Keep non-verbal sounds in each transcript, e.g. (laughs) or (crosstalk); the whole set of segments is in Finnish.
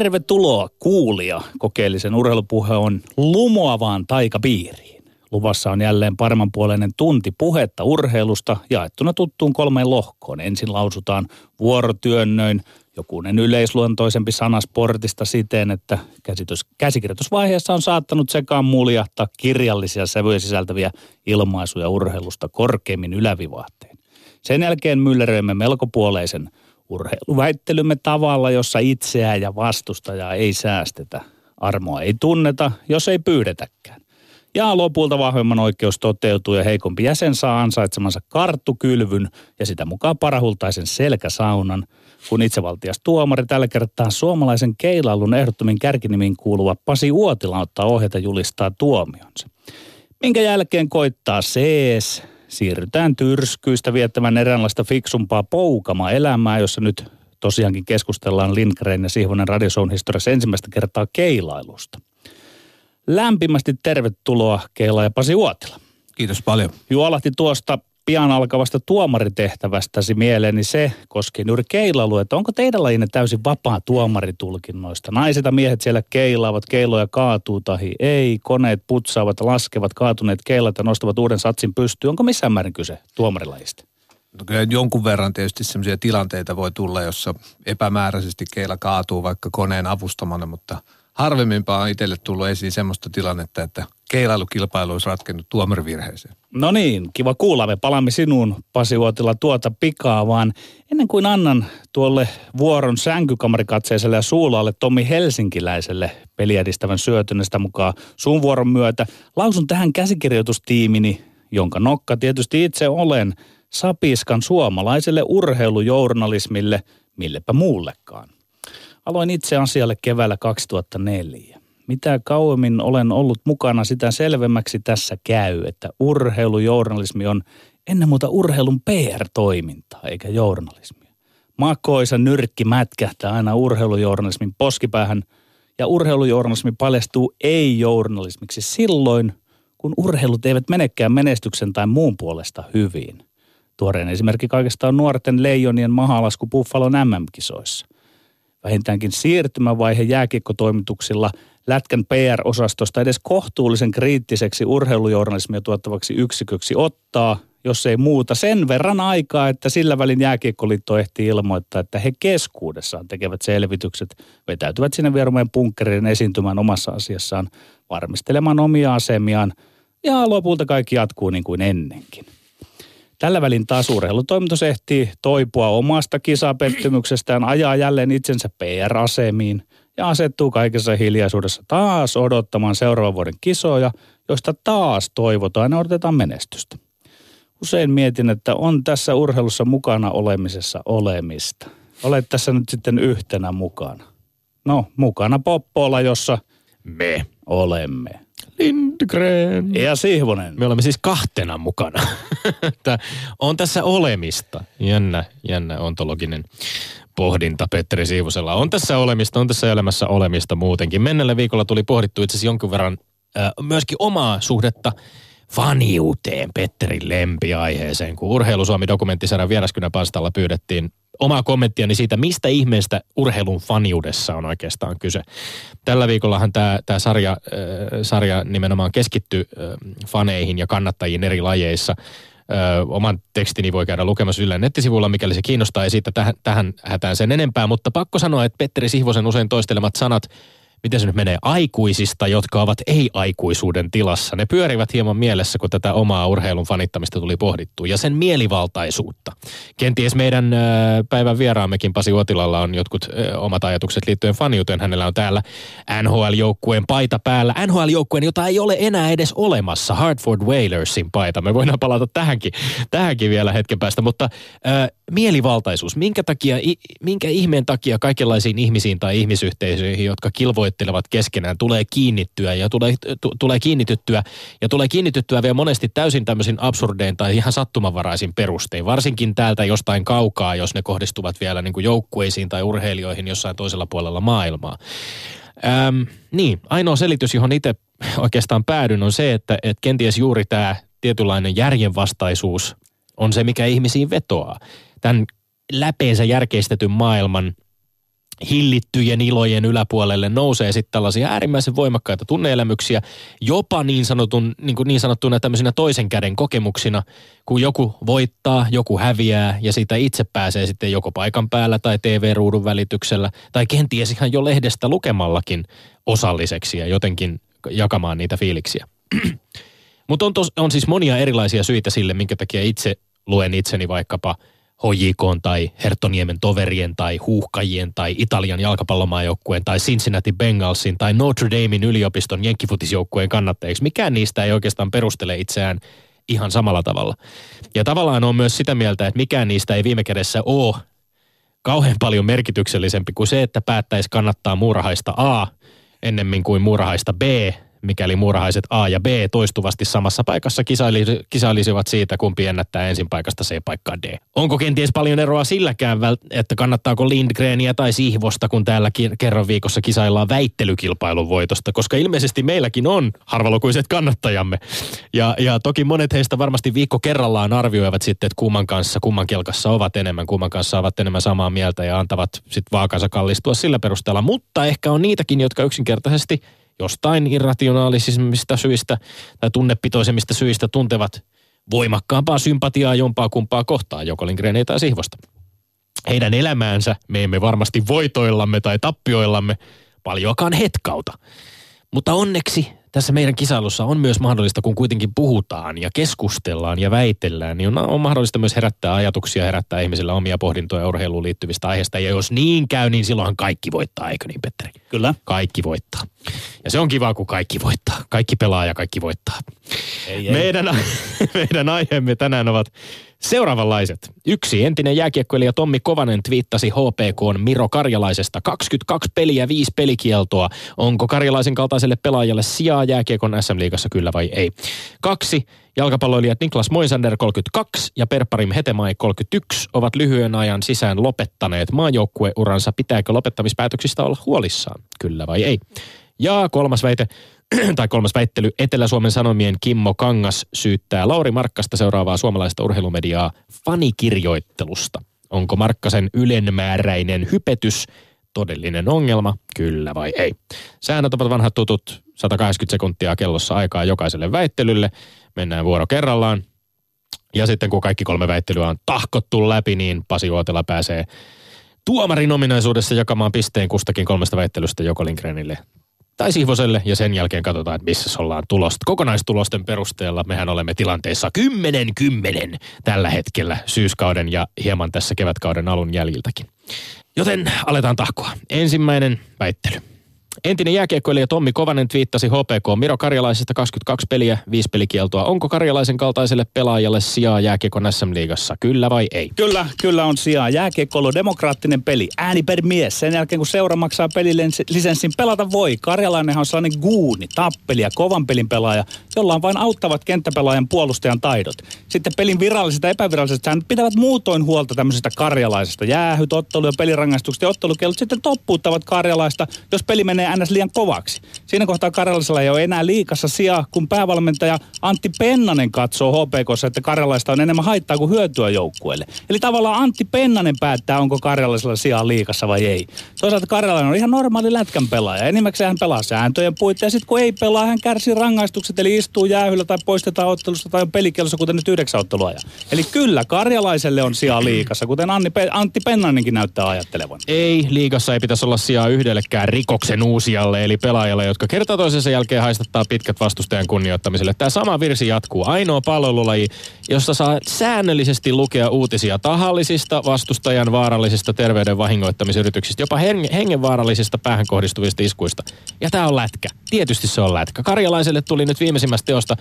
Tervetuloa kuulija. Kokeellisen urheilupuhe on lumoavaan taikapiiriin. Luvassa on jälleen paremmanpuoleinen tunti puhetta urheilusta jaettuna tuttuun kolmeen lohkoon. Ensin lausutaan vuorotyönnöin jokunen yleisluontoisempi sana sportista siten, että käsitys, käsikirjoitusvaiheessa on saattanut sekaan muljahtaa kirjallisia sävyjä sisältäviä ilmaisuja urheilusta korkeimmin ylävivahteen. Sen jälkeen mylleröimme melkopuoleisen urheiluväittelymme tavalla, jossa itseä ja vastustajaa ei säästetä. Armoa ei tunneta, jos ei pyydetäkään. Ja lopulta vahvemman oikeus toteutuu ja heikompi jäsen saa ansaitsemansa karttukylvyn ja sitä mukaan parahultaisen selkäsaunan, kun itsevaltias tuomari tällä kertaa suomalaisen keilailun ehdottomin kärkinimiin kuuluva Pasi Uotila ottaa ohjata julistaa tuomionsa. Minkä jälkeen koittaa CS, siirrytään tyrskyistä viettämään eräänlaista fiksumpaa poukama elämää, jossa nyt tosiaankin keskustellaan Lindgren ja Sihvonen Radiosoun historiassa ensimmäistä kertaa keilailusta. Lämpimästi tervetuloa Keila ja Pasi Uotila. Kiitos paljon. Juolahti tuosta pian alkavasta tuomaritehtävästäsi mieleeni se koskee juuri keilailu, että onko teidän lajinne täysin vapaa tuomaritulkinnoista? Naiset ja miehet siellä keilaavat, keiloja kaatuu tahi ei, koneet putsaavat, laskevat kaatuneet keilat ja nostavat uuden satsin pystyyn. Onko missään määrin kyse tuomarilajista? No kyllä jonkun verran tietysti sellaisia tilanteita voi tulla, jossa epämääräisesti keila kaatuu vaikka koneen avustamana, mutta – harvemminpaa on itselle tullut esiin semmoista tilannetta, että keilailukilpailu olisi ratkennut tuomarivirheeseen. No niin, kiva kuulla. Me palaamme sinuun, Pasi Uotila, tuota pikaa, vaan ennen kuin annan tuolle vuoron sänkykamarikatseiselle ja suulaalle Tommi Helsinkiläiselle peliedistävän syötynestä mukaan sun vuoron myötä, lausun tähän käsikirjoitustiimini, jonka nokka tietysti itse olen, sapiskan suomalaiselle urheilujournalismille, millepä muullekaan. Aloin itse asialle keväällä 2004. Mitä kauemmin olen ollut mukana, sitä selvemmäksi tässä käy, että urheilujournalismi on ennen muuta urheilun PR-toimintaa, eikä journalismia. Makoisa nyrkki mätkähtää aina urheilujournalismin poskipäähän, ja urheilujournalismi paljastuu ei-journalismiksi silloin, kun urheilut eivät menekään menestyksen tai muun puolesta hyvin. Tuoreen esimerkki kaikesta on nuorten leijonien mahalasku Buffalon MM-kisoissa vähintäänkin siirtymävaihe jääkiekkotoimituksilla Lätkän PR-osastosta edes kohtuullisen kriittiseksi urheilujournalismia tuottavaksi yksiköksi ottaa, jos ei muuta, sen verran aikaa, että sillä välin jääkiekkoliitto ehtii ilmoittaa, että he keskuudessaan tekevät selvitykset, vetäytyvät sinne vierumeen punkkerin esiintymään omassa asiassaan, varmistelemaan omia asemiaan, ja lopulta kaikki jatkuu niin kuin ennenkin. Tällä välin taas urheilutoimitus ehtii toipua omasta kisapettymyksestään, ajaa jälleen itsensä PR-asemiin ja asettuu kaikessa hiljaisuudessa taas odottamaan seuraavan vuoden kisoja, joista taas toivotaan ja odotetaan menestystä. Usein mietin, että on tässä urheilussa mukana olemisessa olemista. Olet tässä nyt sitten yhtenä mukana. No, mukana Poppola, jossa me olemme. Lindgren. Ja Sihvonen. Me olemme siis kahtena mukana. (laughs) on tässä olemista. Jännä, jännä ontologinen pohdinta Petteri Siivusella. On tässä olemista, on tässä elämässä olemista muutenkin. Mennellä viikolla tuli pohdittu itse asiassa jonkin verran äh, myöskin omaa suhdetta faniuteen Petterin lempiaiheeseen, kun Urheilu Suomi dokumenttisarjan vieraskynä palstalla pyydettiin omaa kommenttiani siitä, mistä ihmeestä urheilun faniudessa on oikeastaan kyse. Tällä viikollahan tämä, tämä sarja, äh, sarja nimenomaan keskittyy äh, faneihin ja kannattajiin eri lajeissa. Ö, oman tekstini voi käydä lukemassa Ylen nettisivuilla, mikäli se kiinnostaa, ei siitä tähän, tähän hätään sen enempää, mutta pakko sanoa, että Petteri Sihvosen usein toistelemat sanat – miten se nyt menee, aikuisista, jotka ovat ei-aikuisuuden tilassa. Ne pyörivät hieman mielessä, kun tätä omaa urheilun fanittamista tuli pohdittu. Ja sen mielivaltaisuutta. Kenties meidän päivän vieraammekin Pasi Uotilalla on jotkut omat ajatukset liittyen faniuteen. Hänellä on täällä NHL-joukkueen paita päällä. NHL-joukkueen, jota ei ole enää edes olemassa. Hartford Whalersin paita. Me voidaan palata tähänkin, tähänkin vielä hetken päästä. Mutta äh, mielivaltaisuus. Minkä, takia, minkä ihmeen takia kaikenlaisiin ihmisiin tai ihmisyhteisöihin, jotka kilvoittelevat keskenään, tulee kiinnittyä ja tulee, t- tulee kiinnityttyä ja tulee kiinnityttyä vielä monesti täysin tämmöisin absurdein tai ihan sattumanvaraisin perustein. Varsinkin täältä jostain kaukaa, jos ne kohdistuvat vielä niin kuin joukkueisiin tai urheilijoihin jossain toisella puolella maailmaa. Öm, niin, ainoa selitys, johon itse oikeastaan päädyn, on se, että, että kenties juuri tämä tietynlainen järjenvastaisuus on se, mikä ihmisiin vetoaa tämän läpeensä järkeistetyn maailman hillittyjen ilojen yläpuolelle nousee sitten tällaisia äärimmäisen voimakkaita tunneelämyksiä, jopa niin, sanotun, niin, kuin niin sanottuna tämmöisinä toisen käden kokemuksina, kun joku voittaa, joku häviää ja siitä itse pääsee sitten joko paikan päällä tai TV-ruudun välityksellä tai kenties ihan jo lehdestä lukemallakin osalliseksi ja jotenkin jakamaan niitä fiiliksiä. (clears throat) Mutta on, on siis monia erilaisia syitä sille, minkä takia itse luen itseni vaikkapa – HJK tai Hertoniemen toverien tai huuhkajien tai Italian jalkapallomaajoukkueen tai Cincinnati Bengalsin tai Notre Damein yliopiston jenkkifutisjoukkueen kannattajiksi. Mikään niistä ei oikeastaan perustele itseään ihan samalla tavalla. Ja tavallaan on myös sitä mieltä, että mikään niistä ei viime kädessä ole kauhean paljon merkityksellisempi kuin se, että päättäisi kannattaa muurahaista A ennemmin kuin muurahaista B mikäli muurahaiset A ja B toistuvasti samassa paikassa kisaili, kisailisivat siitä, kumpi ennättää ensin paikasta C paikkaa D. Onko kenties paljon eroa silläkään, että kannattaako Lindgrenia tai Sihvosta, kun täällä kerran viikossa kisaillaan väittelykilpailun voitosta, koska ilmeisesti meilläkin on harvalukuiset kannattajamme. Ja, ja toki monet heistä varmasti viikko kerrallaan arvioivat sitten, että kumman kanssa, kumman kelkassa ovat enemmän, kumman kanssa ovat enemmän samaa mieltä ja antavat sitten vaakansa kallistua sillä perusteella. Mutta ehkä on niitäkin, jotka yksinkertaisesti – jostain irrationaalisista syistä tai tunnepitoisemmista syistä tuntevat voimakkaampaa sympatiaa jompaa kumpaa kohtaan, joko Lindgrenia tai Sihvosta. Heidän elämäänsä me emme varmasti voitoillamme tai tappioillamme paljoakaan hetkauta. Mutta onneksi tässä meidän kisailussa on myös mahdollista, kun kuitenkin puhutaan ja keskustellaan ja väitellään, niin on, on mahdollista myös herättää ajatuksia, herättää ihmisillä omia pohdintoja urheiluun liittyvistä aiheista. Ja jos niin käy, niin silloinhan kaikki voittaa, eikö niin Petteri? Kyllä. Kaikki voittaa. Ja se on kiva, kun kaikki voittaa. Kaikki pelaa ja kaikki voittaa. Ei, ei. Meidän, (laughs) meidän aiheemme tänään ovat Seuraavanlaiset. Yksi entinen jääkiekkoilija Tommi Kovanen twiittasi HPK Miro Karjalaisesta 22 peliä, 5 pelikieltoa. Onko Karjalaisen kaltaiselle pelaajalle sijaa jääkiekon SM-liigassa kyllä vai ei? Kaksi. Jalkapalloilijat Niklas Moisander 32 ja Perparim Hetemai 31 ovat lyhyen ajan sisään lopettaneet maajoukkueuransa. Pitääkö lopettamispäätöksistä olla huolissaan? Kyllä vai ei? Ja kolmas väite. (clears throat) tai kolmas väittely, Etelä-Suomen Sanomien Kimmo Kangas syyttää Lauri Markkasta seuraavaa suomalaista urheilumediaa fanikirjoittelusta. Onko Markkasen ylenmääräinen hypetys todellinen ongelma, kyllä vai ei? Säännöt ovat vanhat tutut, 180 sekuntia kellossa aikaa jokaiselle väittelylle. Mennään vuoro kerrallaan. Ja sitten kun kaikki kolme väittelyä on tahkottu läpi, niin Pasi Uotela pääsee tuomarin ominaisuudessa jakamaan pisteen kustakin kolmesta väittelystä joko Lindgrenille tai Sihvoselle ja sen jälkeen katsotaan, että missä ollaan tulosta. Kokonaistulosten perusteella mehän olemme tilanteessa 10-10 tällä hetkellä syyskauden ja hieman tässä kevätkauden alun jäljiltäkin. Joten aletaan tahkoa. Ensimmäinen väittely. Entinen jääkiekkoilija Tommi Kovanen twiittasi HPK Miro Karjalaisesta 22 peliä, 5 pelikieltoa. Onko Karjalaisen kaltaiselle pelaajalle sijaa jääkiekon SM-liigassa, kyllä vai ei? Kyllä, kyllä on sijaa. Jääkiekko on demokraattinen peli, ääni per mies. Sen jälkeen kun seura maksaa pelilisenssin, pelata voi. Karjalainenhan on sellainen guuni, tappelija, kovan pelin pelaaja, jolla on vain auttavat kenttäpelaajan puolustajan taidot. Sitten pelin viralliset ja epäviralliset säännöt pitävät muutoin huolta tämmöisestä karjalaisesta. Jäähyt, ottelu ja pelirangaistukset ja ottelukellot sitten toppuuttavat karjalaista, jos peli menee ns. liian kovaksi. Siinä kohtaa Karjalaisella ei ole enää liikassa sijaa, kun päävalmentaja Antti Pennanen katsoo HPKssa, että Karjalaista on enemmän haittaa kuin hyötyä joukkueelle. Eli tavallaan Antti Pennanen päättää, onko Karjalaisella sijaa liikassa vai ei. Toisaalta Karjalainen on ihan normaali lätkän pelaaja. Enimmäkseen hän pelaa sääntöjen puitteissa. Ja sitten kun ei pelaa, hän kärsii rangaistukset, eli istuu jäähyllä tai poistetaan ottelusta tai on pelikielossa, kuten nyt yhdeksän. Eli kyllä Karjalaiselle on sijaa liikassa, kuten Antti Pennanenkin näyttää ajattelevan. Ei, liikassa ei pitäisi olla sijaa yhdellekään rikoksen uusijalle, eli pelaajalle, jotka kerta toisensa jälkeen haistattaa pitkät vastustajan kunnioittamiselle. Tämä sama virsi jatkuu. Ainoa palvelulaji, jossa saa säännöllisesti lukea uutisia tahallisista vastustajan vaarallisista terveyden vahingoittamisyrityksistä, jopa hengenvaarallisista päähän kohdistuvista iskuista. Ja tämä on lätkä. Tietysti se on lätkä. Karjalaiselle tuli nyt viimeisimmästä teosta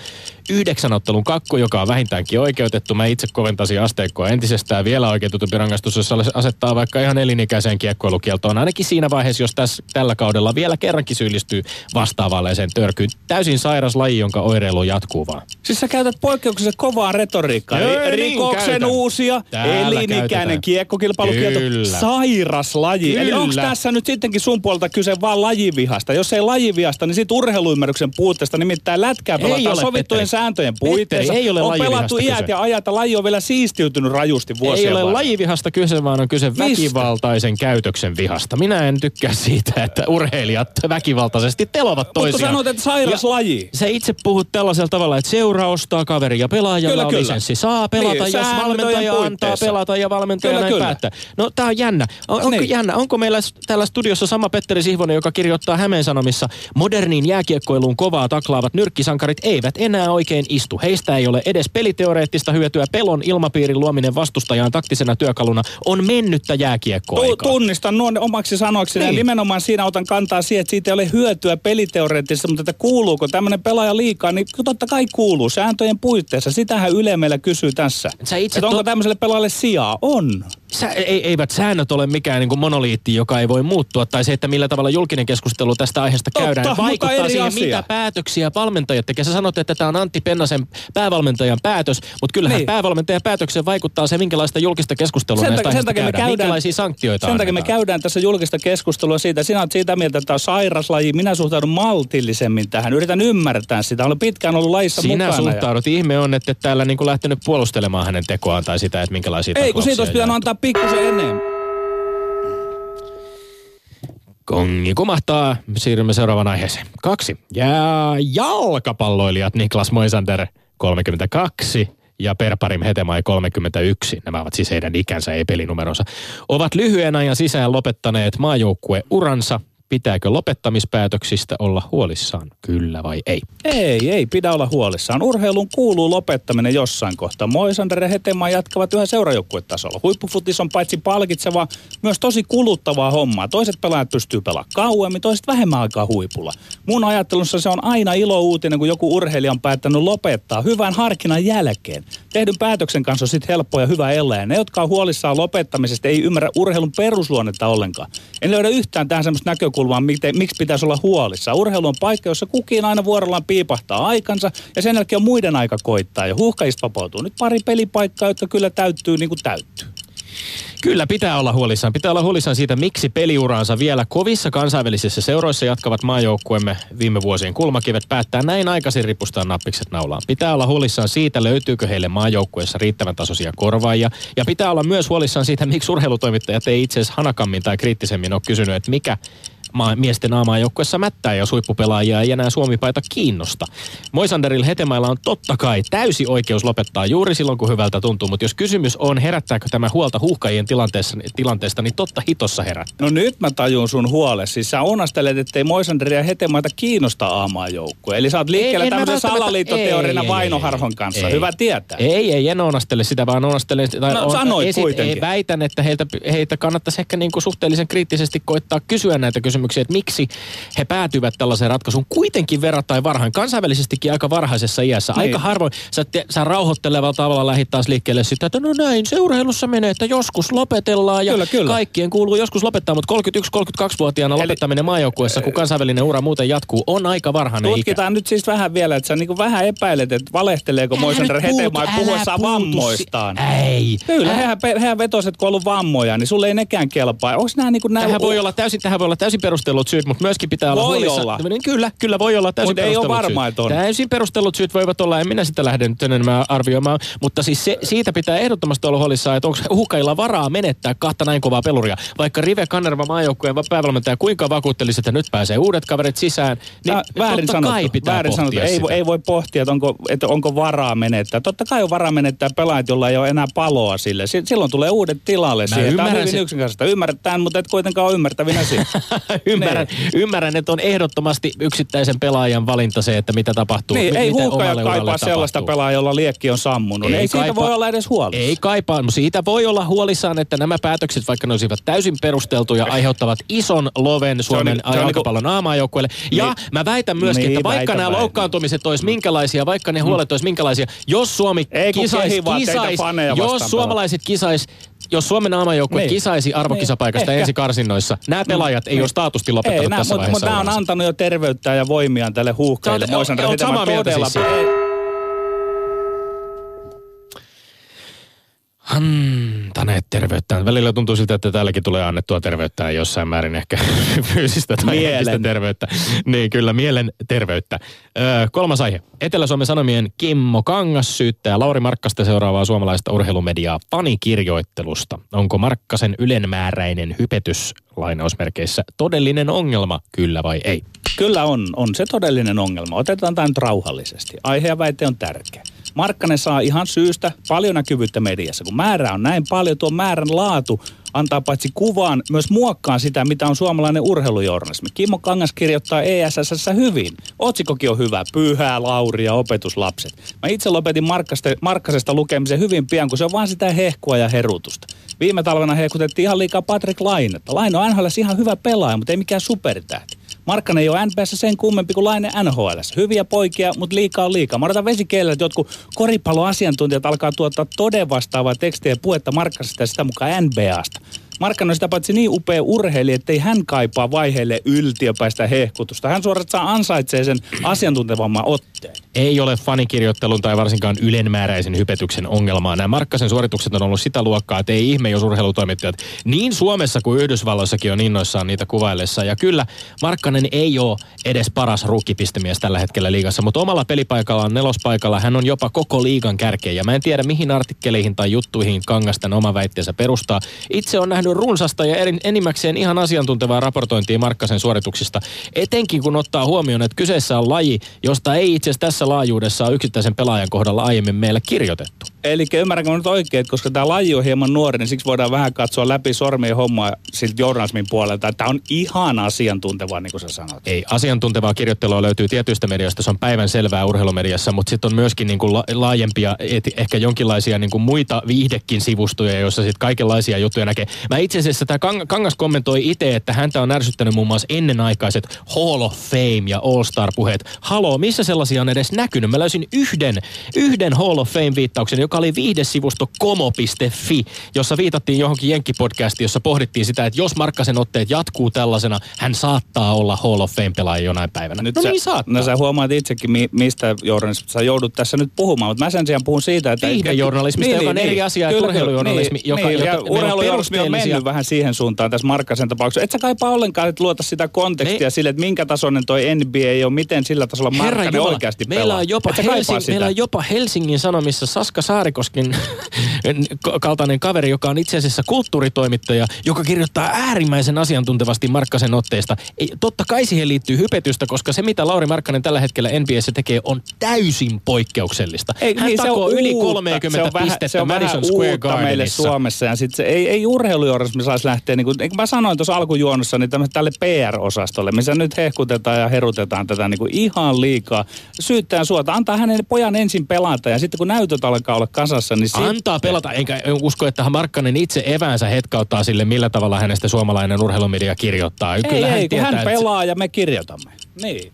yhdeksän ottelun kakku, joka on vähintäänkin oikeutettu. Mä itse koventasin asteikkoa entisestään vielä oikeutetumpi rangaistus, jossa asettaa vaikka ihan elinikäiseen kiekkoilukieltoon. Ainakin siinä vaiheessa, jos tässä, tällä kaudella vielä kerrankin syyllistyy vastaavallaiseen törkyyn. Täysin sairas laji, jonka oireilu jatkuu vaan. Siis sä käytät poikkeuksellisen kovaa retoriikkaa. Joo, Ri- niin Rikoksen käytän. uusia, Täällä elinikäinen käytetään. kiekkokilpailukielto, Kyllä. sairas laji. Eli Kyllä. onko tässä nyt sittenkin sun puolelta kyse vaan lajivihasta? Jos ei lajivihasta, niin sit urheiluymmärryksen puutteesta. Nimittäin lätkää pelataan sovittujen Petteri. sääntöjen Petteri, puitteissa. ei ole on pelattu iät kyse. ja ajat ja laji on vielä siistiytynyt rajusti vuosien Ei ole varrella. lajivihasta kyse, vaan on kyse Mistä? väkivaltaisen käytöksen vihasta. Minä en tykkää siitä, että urheilijat väkivaltaisesti telovat Mutta toisiaan. sanot, että sairas Ja- laji. Sä itse puhut tällaisella tavalla, että seura ostaa kaveri ja pelaajalla Kyllä, on kyllä. lisenssi. Saa pelata, Niin, jos valmentaja antaa pelata ja valmentaja Kyllä, näin kyllä. päättää. No tää on jännä. On, onko Niin. jännä? Onko meillä täällä studiossa sama Petteri Sihvonen, joka kirjoittaa Hämeen Sanomissa, moderniin jääkiekkoiluun kovaa taklaavat nyrkkisankarit eivät enää oikein istu. Heistä ei ole edes peliteoreettista hyötyä. Pelon ilmapiirin luominen vastustajaan taktisena työkaluna on mennyttä Tu- jääkiekkoaikaa. tunnistan nuon omaksi sanoiksi. Niin. Ja nimenomaan siinä otan kantaa siihen, että siitä ei ole hyötyä peliteoreettisesti, mutta että kuuluuko tämmöinen pelaaja liikaa, niin totta kai kuuluu sääntöjen puitteissa. Sitähän Yle meillä kysyy tässä. Sä itse Että onko to- tämmöiselle pelaajalle sijaa? On. Sä, ei, eivät säännöt ole mikään niin kuin monoliitti, joka ei voi muuttua, tai se, että millä tavalla julkinen keskustelu tästä aiheesta Totta, käydään, vaikuttaa siihen, asia. mitä päätöksiä valmentajat tekevät. Sä sanot, että tämä on Antti Pennasen päävalmentajan päätös, mutta kyllähän Niin. päävalmentajan päätökseen vaikuttaa se, minkälaista julkista keskustelua Sen, näistä sen takia me käydään. käydään, Minkälaisia sanktioita sen takia me käydään tässä julkista keskustelua siitä. Sinä olet siitä mieltä, että tämä on sairaslaji. Minä suhtaudun maltillisemmin tähän. Yritän ymmärtää sitä. Olen pitkään ollut lajissa Sinä mukana. ja- suhtaudut. Ihme on, että et täällä niin kuin lähtenyt puolustelemaan hänen tekoaan tai sitä, että minkälaisia Ei, kun siitä olisi pitänyt antaa pikkusen enemmän. Kongi kumahtaa. Siirrymme seuraavaan aiheeseen. Kaksi. Ja jalkapalloilijat Niklas Moisander 32 ja Perparim Hetemai 31, nämä ovat siis heidän ikänsä, ei pelinumeronsa, ovat lyhyen ajan sisään lopettaneet maajoukkueuransa. Pitääkö lopettamispäätöksistä olla huolissaan, kyllä vai ei? Ei, ei pidä olla huolissaan. Urheiluun kuuluu lopettaminen jossain kohtaa. Moisander ja Hetema jatkavat yhä seurajoukkuetasolla. Huippufutis on paitsi palkitseva, myös tosi kuluttavaa hommaa. Toiset pelaajat pystyy pelaamaan kauemmin, toiset vähemmän aikaa huipulla. Mun ajattelussa se on aina ilo uutinen, kun joku urheilija on päättänyt lopettaa hyvän harkinnan jälkeen. Tehdyn päätöksen kanssa on sitten helppo ja hyvä elää. Ne, jotka on huolissaan lopettamisesta, ei ymmärrä urheilun perusluonnetta ollenkaan. En löydä yhtään tähän semmoista näkökulmaa, miten, miksi pitäisi olla huolissaan. Urheilu on paikka, jossa kukin aina vuorollaan piipahtaa aikansa ja sen jälkeen muiden aika koittaa ja huuhkajista vapautuu. Nyt pari pelipaikkaa, jotka kyllä täyttyy niin kuin täyttyy. Kyllä pitää olla huolissaan. Pitää olla huolissaan siitä, miksi peliuraansa vielä kovissa kansainvälisissä seuroissa jatkavat maajoukkuemme viime vuosien kulmakivet päättää näin aikaisin ripustaa nappikset naulaan. Pitää olla huolissaan siitä, löytyykö heille maajoukkueessa riittävän tasoisia korvaajia. Ja pitää olla myös huolissaan siitä, miksi urheilutoimittajat ei itse asiassa hanakammin tai kriittisemmin ole kysynyt, että mikä maa, miesten A-maajoukkuessa mättää, jos huippupelaajia ei enää Suomi-paita kiinnosta. Moisanderilla Hetemailla on totta kai täysi oikeus lopettaa juuri silloin, kun hyvältä tuntuu, mutta jos kysymys on, herättääkö tämä huolta huuhkajien tilanteesta, tilanteesta, niin totta hitossa herättää. No nyt mä tajun sun huole. Siis sä onastelet, ettei Moisanderia ja Hetemaita kiinnosta aamaajoukkoja. Eli sä oot liikkeellä Ei, tämmöisen salaliittoteorina ei, ei, Vaino ei, Harhon ei, kanssa. ei. Hyvä tietää. Ei, ei, en onastele sitä, vaan onastelen... Tai No, sanoit kuitenkin. Ei, väitän, että heiltä, heitä kannattaisi ehkä niin kuin suhteellisen kriittisesti koittaa kysyä näitä kysymyksiä, että miksi he päätyvät tällaiseen ratkaisuun kuitenkin verrattain varhain, kansainvälisestikin aika varhaisessa iässä. Niin. Aika harvoin sä, te, sä rauhoittelevalla tavalla lähit taas liikkeelle sitä, että no näin, seurheilussa menee, että joskus lopetellaan ja Kyllä, kyllä. kaikkien kuuluu joskus lopettaa, mutta 31-32-vuotiaana Eli- lopettaminen maajoukkueessa, kun kansainvälinen ura muuten jatkuu, on aika varhainen ikä. Tutkitaan nyt siis vähän vielä, että sä niinku vähän epäilet, että valehteleeko Moisander Älä nyt puutu, Hetema älä puhuessaan puutu vammoistaan. Ei. Kyllä, Älä- hehän, hehän vetoset, kun on ollut vammoja, niin sulle ei nekään kelpaa. Onko nämä niinku näin... Tähän voi olla täysin, tähän voi olla täysin perustellut syyt, mutta myöskin pitää olla Voi olla. Niin Kyllä, kyllä voi olla täysin Mut ei ole perustellut varmaa, syyt. että on. Täysin perustellut syyt voivat olla, en minä sitä lähde nyt enemmän arvioimaan, mutta siis se, siitä pitää ehdottomasti olla huolissaan, että onko uhkailla varaa menettää kahta näin kovaa peluria. Vaikka Rive Kannerva maajoukkueen päävalmentaja kuinka vakuuttelisi, että nyt pääsee uudet kaverit sisään, niin Tää, väärin totta sanottu, kai pitää väärin sanottu. Ei, sitä. ei voi pohtia, että onko, että onko varaa menettää. Totta kai on varaa menettää pelaajat, jolla ei ole enää paloa sille. Si- Silloin tulee uudet tilalle siihen. Tämä on hyvin yksinkertaista. Ymmärretään, mutta et kuitenkaan ole ymmärtävinä siitä. (laughs) (laughs) ymmärrän, ymmärrän, että on ehdottomasti yksittäisen pelaajan valinta se, että mitä tapahtuu. Niin, mi- ei huuhkaja kaipaa sellaista pelaajaa, jolla liekki on sammunut. Ei, ei siitä voi olla edes huolissa. Ei kaipaa, mutta siitä voi olla huolissaan, että nämä päätökset, vaikka ne olisivat täysin perusteltuja, aiheuttavat ison loven Suomen on niinku- jalkapallon aamaajoukkueelle. Ja Niin. mä väitän myöskin, Niin, että vaikka nämä loukkaantumiset olisi minkälaisia, vaikka ne huolet olisi minkälaisia, jos Suomi Ei, kisais, kisais jos suomalaiset kisais jos Suomen aamajoukkue Niin. kisaisi arvokisapaikasta Niin, ensi karsinnoissa, nämä pelaajat ei Niin. ole statusti lopettanut Ei, nää, tässä mutta, vaiheessa. mutta nämä on antanut jo terveyttä ja voimiaan tälle huuhkeille. Sä oot- oot samaa mieltä siis Antaneet terveyttään. Välillä tuntuu siltä, että täälläkin tulee annettua terveyttä jossain määrin ehkä (laughs) fyysistä tai Mielen. terveyttä. Niin, kyllä, mielen terveyttä. Öö, kolmas aihe. Etelä-Suomen Sanomien Kimmo Kangas syyttää Lauri Markkasta seuraavaa suomalaista urheilumediaa fanikirjoittelusta. Onko Markkasen ylenmääräinen hypetys lainausmerkeissä todellinen ongelma, kyllä vai ei? Kyllä on, on se todellinen ongelma. Otetaan tämä nyt rauhallisesti. Aihe ja väite on tärkeä. Markkanen saa ihan syystä paljon näkyvyyttä mediassa. Kun määrä on näin paljon, tuo määrän laatu antaa paitsi kuvaan, myös muokkaan sitä, mitä on suomalainen urheilujournalismi. Kimmo Kangas kirjoittaa ESSS hyvin. Otsikokin on hyvä. Pyhää, Lauri ja opetuslapset. Mä itse lopetin Markkasta, Markkasesta lukemisen hyvin pian, kun se on vaan sitä hehkua ja herutusta. Viime talvena hehkutettiin ihan liikaa Patrick Lainetta. Laine on NHL ihan hyvä pelaaja, mutta ei mikään supertähti. Markkanen ei ole NPS sen kummempi kuin Laine NHL. Hyviä poikia, mutta liikaa on liikaa. Mä odotan vesikeillä, että jotkut koripalloasiantuntijat alkaa tuottaa toden vastaavaa tekstiä ja puhetta Markkasesta ja sitä mukaan NBAsta. Markkanen on sitä paitsi niin upea urheilija, että ei hän kaipaa vaiheelle yltiöpäistä hehkutusta. Hän suorastaan ansaitsee sen asiantuntevamman otteen. ei ole fanikirjoittelun tai varsinkaan ylenmääräisen hypetyksen ongelmaa. Nämä Markkasen suoritukset on ollut sitä luokkaa, että ei ihme, jos urheilutoimittajat niin Suomessa kuin Yhdysvalloissakin on innoissaan niitä kuvaillessa. Ja kyllä, Markkanen ei ole edes paras rukkipistemies tällä hetkellä liigassa, mutta omalla pelipaikallaan nelospaikalla hän on jopa koko liigan kärkeä. Ja mä en tiedä, mihin artikkeleihin tai juttuihin Kangas tämän oma väitteensä perustaa. Itse on nähnyt runsasta ja eri- enimmäkseen ihan asiantuntevaa raportointia Markkasen suorituksista, etenkin kun ottaa huomioon, että kyseessä on laji, josta ei itse asiassa tässä laajuudessa ole yksittäisen pelaajan kohdalla aiemmin meille kirjoitettu. Eli ymmärränkö mä nyt oikein, että koska tämä laji on hieman nuori, niin siksi voidaan vähän katsoa läpi sormien hommaa siltä journalismin puolelta, että tämä on ihan asiantuntevaa, niin kuin sä sanot. Ei, asiantuntevaa kirjoittelua löytyy tietyistä medioista, se on päivän selvää urheilumediassa, mutta sitten on myöskin niin kuin la- laajempia, et, ehkä jonkinlaisia niin kuin muita viihdekin sivustoja, joissa sitten kaikenlaisia juttuja näkee. Mä itse asiassa tämä Kang- Kangas kommentoi itse, että häntä on ärsyttänyt muun muassa ennenaikaiset Hall of Fame ja All-Star-puheet. Haloo, missä sellaisia on edes näkynyt? Mä löysin yhden, yhden Hall of Fame-viittauksen, joka oli viihdesivusto komo.fi, jossa viitattiin johonkin jenkkipodcastiin, jossa pohdittiin sitä, että jos Markkasen otteet jatkuu tällaisena, hän saattaa olla Hall of Fame-pelaaja jonain päivänä. Nyt no sä, niin saattaa. No sä huomaat itsekin, mi, mistä journalismista sä joudut tässä nyt puhumaan, mutta mä sen sijaan puhun siitä, että... Viihdejournalismista, joka on eri asia, että urheilujournalismi, joka- niin, joka- ja urheilujournalismi on perusteellisia- mennyt vähän siihen suuntaan tässä Markkasen tapauksessa. Et sä kaipaa ollenkaan, että luota sitä kontekstia Me- sille, että minkä tasoinen toi NBA on, miten sillä tasolla Markkanen Jumala, oikeasti meillä pelaa. on, jopa Helsing, meillä on jopa Helsingin Sanomissa Saska Saarikosken (laughs) kaltainen kaveri, joka on itse asiassa kulttuuritoimittaja, joka kirjoittaa äärimmäisen asiantuntevasti Markkasen otteista. Ei, totta kai siihen liittyy hypetystä, koska se mitä Lauri Markkanen tällä hetkellä NBAssä tekee on täysin poikkeuksellista. Ei, Hän niin, se takoo on yli uutta. 30 se on vähän, pistettä se on Madison Square uutta meille Gardenissa. Suomessa. Ja sit se, ei, ei urheilujournalismi saisi lähteä, niin kuin, niin kuin mä sanoin tuossa alkujuonnossa, niin tälle PR-osastolle, missä nyt hehkutetaan ja herutetaan tätä niin kuin ihan liikaa. Syyttäjän suota, antaa hänen pojan ensin pelata ja sitten kun näytöt alkaa olla kasassa, niin sit, Antaa pelata, enkä usko, että Markkanen itse eväänsä hetkauttaa sille, millä tavalla hänestä suomalainen urheilumedia kirjoittaa. ei, Kyllä ei, kun tietää, hän pelaa ja me kirjoitamme. Niin.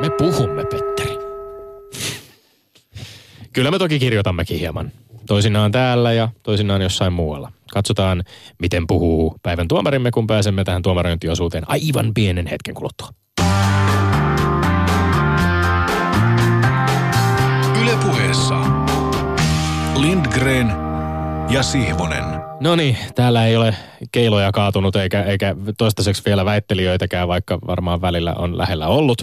Me puhumme, Petteri. Kyllä me toki kirjoitammekin hieman. Toisinaan täällä ja toisinaan jossain muualla. Katsotaan, miten puhuu päivän tuomarimme, kun pääsemme tähän tuomarointiosuuteen aivan pienen hetken kuluttua. Ylepuheessa Lindgren ja Sihvonen. No niin, täällä ei ole keiloja kaatunut eikä, eikä toistaiseksi vielä väittelijöitäkään, vaikka varmaan välillä on lähellä ollut.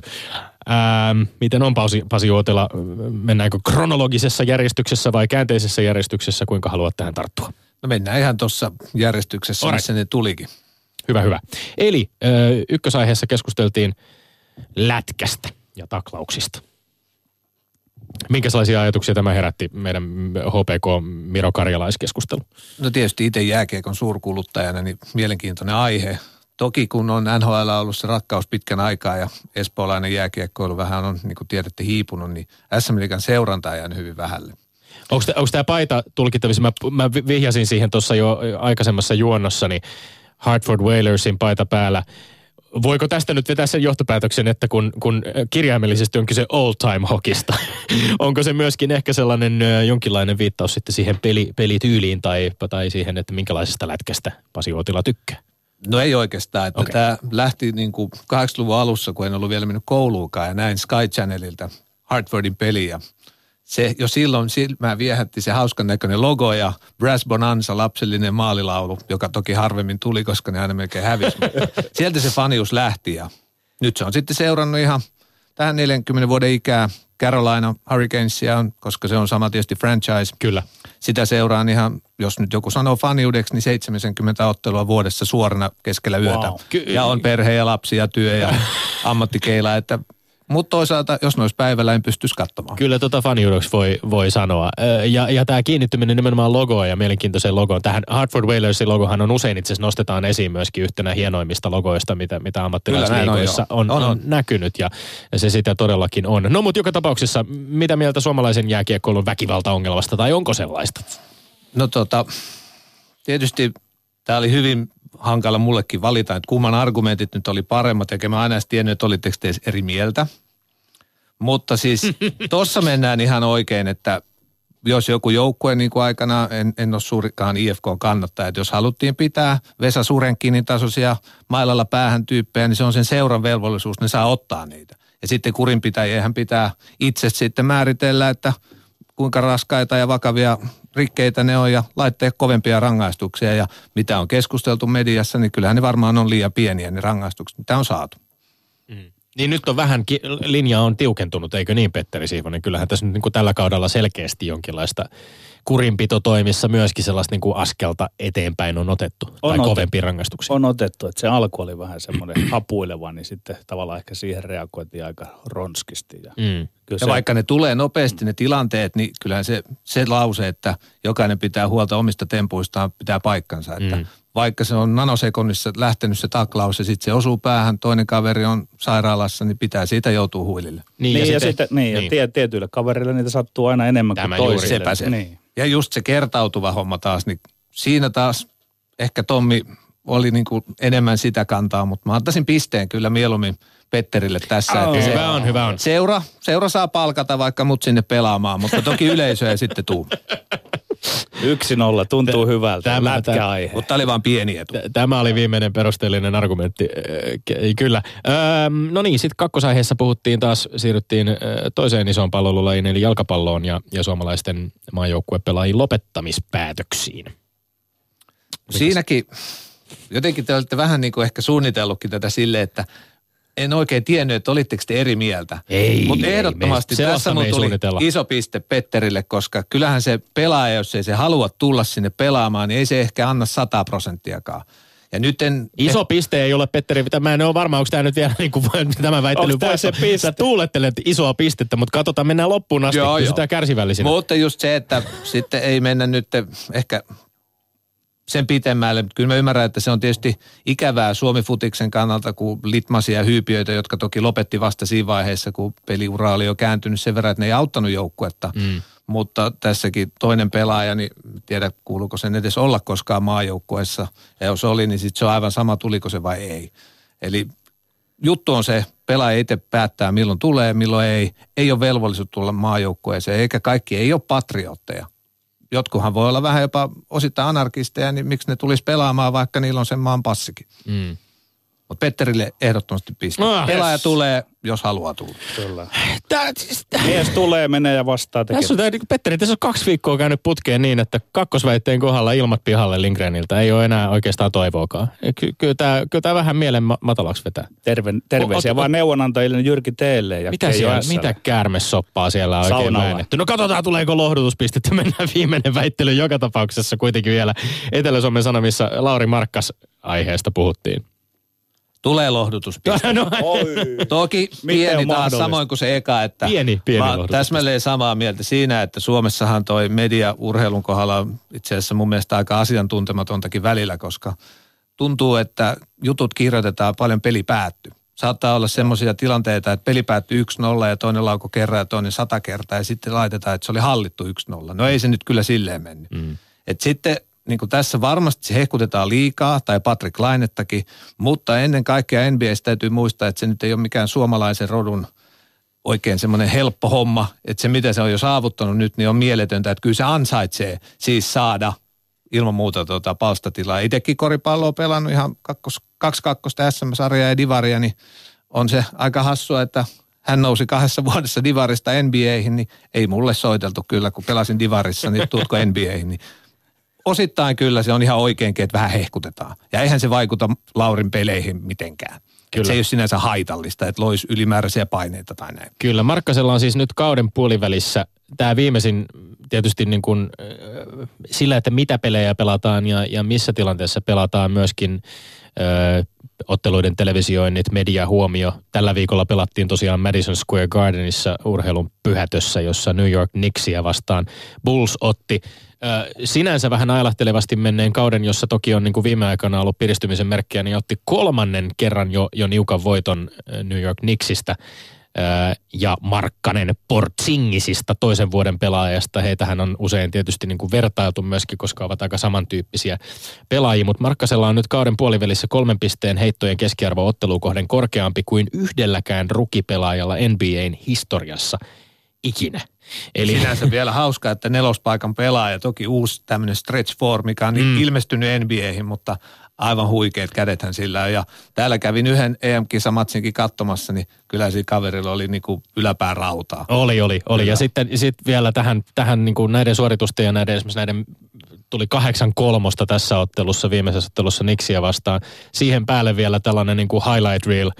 Ähm, miten on Pasi, Pasi Uotila, mennäänkö kronologisessa järjestyksessä vai käänteisessä järjestyksessä, kuinka haluat tähän tarttua? No mennään ihan tuossa järjestyksessä, Alright. missä ne tulikin. Hyvä, hyvä. Eli ykkösaiheessa keskusteltiin lätkästä ja taklauksista. Minkälaisia ajatuksia tämä herätti meidän HPK Miro Karjalaiskeskustelu? No tietysti itse jääkiekon suurkuluttajana, niin mielenkiintoinen aihe. Toki kun on NHL ollut se rakkaus pitkän aikaa ja espoolainen jääkiekkoilu vähän on, niin kuin tiedätte, hiipunut, niin SM Liigan seuranta on jäänyt hyvin vähälle. Onko tämä paita tulkittavissa? Mä, mä vi- vihjasin siihen tuossa jo aikaisemmassa juonnossani Hartford Whalersin paita päällä. voiko tästä nyt vetää sen johtopäätöksen, että kun, kun kirjaimellisesti on kyse old time hokista, (laughs) onko se myöskin ehkä sellainen ö, jonkinlainen viittaus sitten siihen peli, pelityyliin tai, tai siihen, että minkälaisesta lätkästä Pasi Uotila tykkää? No ei oikeastaan, että okay. tämä lähti niin kuin 80-luvun alussa, kun en ollut vielä mennyt kouluunkaan ja näin Sky Channelilta Hartfordin peliä. Se jo silloin silmään viehätti se hauskan näköinen logo ja Brass Bonanza, lapsellinen maalilaulu, joka toki harvemmin tuli, koska ne aina melkein hävisi. (laughs) Sieltä se fanius lähti ja nyt se on sitten seurannut ihan tähän 40 vuoden ikää Carolina Hurricanesia, on, koska se on sama tietysti franchise. Kyllä. Sitä seuraan ihan, jos nyt joku sanoo faniudeksi, niin 70 ottelua vuodessa suorana keskellä yötä. Wow. Ky- ja on perhe ja lapsi ja työ ja (laughs) ammattikeila, että mutta toisaalta, jos ne olisi päivällä, en pystyisi katsomaan. Kyllä tota faniudoksi voi, voi sanoa. Ja, ja tämä kiinnittyminen nimenomaan logoon ja mielenkiintoiseen logoon. Tähän Hartford Whalersin logohan on usein itse asiassa nostetaan esiin myöskin yhtenä hienoimmista logoista, mitä, mitä näin on, on, on, on, näkynyt ja, ja se sitä todellakin on. No mutta joka tapauksessa, mitä mieltä suomalaisen jääkiekkoilun väkivaltaongelmasta tai onko sellaista? No tota, tietysti tämä oli hyvin hankala mullekin valita, että kumman argumentit nyt oli paremmat, eikä mä aina edes tiennyt, että olitteko te eri mieltä. Mutta siis (laughs) tuossa mennään ihan oikein, että jos joku joukkue niin kuin aikana, en, en ole suurikaan IFK kannattaja, että jos haluttiin pitää Vesa Surenkinin tasoisia mailalla päähän tyyppejä, niin se on sen seuran velvollisuus, ne saa ottaa niitä. Ja sitten kurinpitäjähän pitää itse sitten määritellä, että kuinka raskaita ja vakavia rikkeitä ne on ja laittaa kovempia rangaistuksia. Ja mitä on keskusteltu mediassa, niin kyllähän ne varmaan on liian pieniä ne rangaistukset, mitä on saatu. Niin nyt on vähän, ki- linja on tiukentunut, eikö niin Petteri Siivonen? Kyllähän tässä nyt niin kuin tällä kaudella selkeästi jonkinlaista kurinpitotoimissa myöskin sellaista niin kuin askelta eteenpäin on otettu. On tai otettu. kovempia rangaistuksia. On otettu, että se alku oli vähän semmoinen (clears throat) hapuileva, niin sitten tavallaan ehkä siihen reagoitiin aika ronskisti. Ja Mm. kyllä Ja se, vaikka ne tulee nopeasti ne tilanteet, niin kyllähän se, se lause, että jokainen pitää huolta omista tempuistaan, pitää paikkansa. Että Mm. Vaikka se on nanosekunnissa lähtenyt se taklaus ja sitten se osuu päähän, toinen kaveri on sairaalassa, niin pitää siitä joutua huilille. niin, ja, sitten, niin, ja tie, tietyille kavereille niitä sattuu aina enemmän Tämä kuin toisille. Sepä se. Niin. Ja just se kertautuva homma taas, niin siinä taas ehkä Tommi oli niin kuin enemmän sitä kantaa, mutta mä antaisin pisteen kyllä mieluummin Petterille tässä. Oh. Että se, Hyvä on, hyvä on. Seura, seura saa palkata vaikka mut sinne pelaamaan, mutta toki yleisö ei sitten tuu. (laughs) Yksi nolla, tuntuu hyvältä. tämä- Tämä, tämä-. Mutta oli vaan pieni etu. Tämä oli viimeinen perusteellinen argumentti, ke- kyllä. No niin, sitten kakkosaiheessa puhuttiin taas, siirryttiin ö, toiseen isoon pallolulajiin, eli jalkapalloon ja, ja suomalaisten maajoukkuepelaajien lopettamispäätöksiin. Siinäkin jotenkin te olette vähän niin kuin ehkä suunnitellutkin tätä sille, että en oikein tiennyt, että olitteko te eri mieltä. Ei, Mutta ei, ehdottomasti me- sellaista tässä me mun ei tuli iso piste Petterille, koska kyllähän se pelaaja, jos ei se halua tulla sinne pelaamaan, niin ei se ehkä anna 100 prosenttiakaan. Ja nyt en... Iso piste ei ole, Petteri, mitä mä en ole varma, onko tämä nyt vielä niin kuin, (laughs) tämä väittely tää se piste? Sä tuulettelet isoa pistettä, mutta katsotaan, mennään loppuun asti, Joo, pysytään joo. kärsivällisinä. Mutta just se, että sitten ei mennä nyt ehkä sen pitemmälle. Kyllä mä ymmärrän, että se on tietysti ikävää Suomi-futiksen kannalta, kun litmasia ja hyypiöitä, jotka toki lopetti vasta siinä vaiheessa, kun peliura oli jo kääntynyt sen verran, että ne ei auttanut joukkuetta. Mm. Mutta tässäkin toinen pelaaja, niin tiedä kuuluuko sen edes olla koskaan maajoukkueessa. Ja jos oli, niin sitten se on aivan sama, tuliko se vai ei. Eli juttu on se, pelaaja itse päättää milloin tulee, milloin ei. Ei ole velvollisuus tulla maajoukkueeseen, eikä kaikki ei ole patriotteja. Jotkuhan voi olla vähän jopa osittain anarkisteja, niin miksi ne tulisi pelaamaan, vaikka niillä on sen maan passikin. Mm. Mutta Petterille ehdottomasti piste. Ah, Pelaaja yes. tulee, jos haluaa tulla. Kyllä. Tää, siis, tää, Mies tulee, menee ja vastaa tekee. tässä on, tää, niin Petteri, tässä on kaksi viikkoa käynyt putkeen niin, että kakkosväitteen kohdalla ilmat pihalle Lindgreniltä ei ole enää oikeastaan toivoakaan. Ky- kyllä tämä kyllä vähän mielen ma- matalaksi vetää. Terve, terveisiä O- o- vaan neuvonantajille Jyrki Teelle ja Mitä, siellä, mitä käärmesoppaa siellä on oikein väännetty? No katsotaan, tuleeko lohdutuspistettä. (laughs) Mennään viimeinen väittely joka tapauksessa kuitenkin vielä. Etelä-Suomen Sanomissa Lauri Markkas aiheesta puhuttiin. Tulee lohdutuspiste. (laughs) no, Toki Miten pieni on taas samoin kuin se eka, että Pieni, pieni mä täsmälleen samaa mieltä siinä, että Suomessahan toi media urheilun kohdalla on itse asiassa mun mielestä aika asiantuntematontakin välillä, koska tuntuu, että jutut kirjoitetaan paljon peli päätty. Saattaa olla semmoisia tilanteita, että peli päättyi 1-0 ja toinen lauko kerran ja toinen sata kertaa ja sitten laitetaan, että se oli hallittu 1-0. No ei se nyt kyllä silleen mennyt. Mm. Et sitten niin kuin tässä varmasti se hehkutetaan liikaa, tai Patrick Lainettakin, mutta ennen kaikkea NBAssä täytyy muistaa, että se nyt ei ole mikään suomalaisen rodun oikein semmoinen helppo homma, että se mitä se on jo saavuttanut nyt, niin on mieletöntä, että kyllä se ansaitsee siis saada ilman muuta tuota palstatilaa. Itsekin koripalloa pelannut ihan kakkos, kaksi kakkosta SM-sarjaa ja divaria, niin on se aika hassua, että hän nousi kahdessa (laughs) vuodessa divarista NBAihin, niin ei mulle soiteltu kyllä, kun pelasin divarissa, niin tuutko NBAihin, niin osittain kyllä se on ihan oikeinkin, että vähän hehkutetaan. Ja eihän se vaikuta Laurin peleihin mitenkään. Kyllä. se ei ole sinänsä haitallista, että loisi ylimääräisiä paineita tai näin. Kyllä, Markkasella on siis nyt kauden puolivälissä tämä viimeisin tietysti niin kuin, äh, sillä, että mitä pelejä pelataan ja, ja missä tilanteessa pelataan myöskin ö, otteluiden televisioinnit, media huomio. Tällä viikolla pelattiin tosiaan Madison Square Gardenissa urheilun pyhätössä, jossa New York Knicksia vastaan Bulls otti sinänsä vähän ailahtelevasti menneen kauden, jossa toki on niin kuin viime aikana ollut piristymisen merkkiä, niin otti kolmannen kerran jo, jo niukan voiton New York Knicksistä ja Markkanen Portsingisista toisen vuoden pelaajasta. Heitähän on usein tietysti niin kuin vertailtu myöskin, koska ovat aika samantyyppisiä pelaajia, mutta Markkasella on nyt kauden puolivälissä kolmen pisteen heittojen keskiarvo ottelukohden korkeampi kuin yhdelläkään rukipelaajalla NBAn historiassa ikinä. Eli... Sinänsä vielä hauska, että nelospaikan pelaaja, toki uusi tämmöinen stretch four, mikä on mm. ilmestynyt NBAihin, mutta aivan huikeat kädethän sillä on. Ja täällä kävin yhden EM-kisamatsinkin katsomassa, niin kyllä siinä kaverilla oli niin kuin yläpää rautaa. Oli, oli, oli. Kyllä. Ja sitten sit vielä tähän, tähän niin kuin näiden suoritusten ja näiden esimerkiksi näiden tuli kahdeksan kolmosta tässä ottelussa, viimeisessä ottelussa Nixiä vastaan. Siihen päälle vielä tällainen niin kuin highlight reel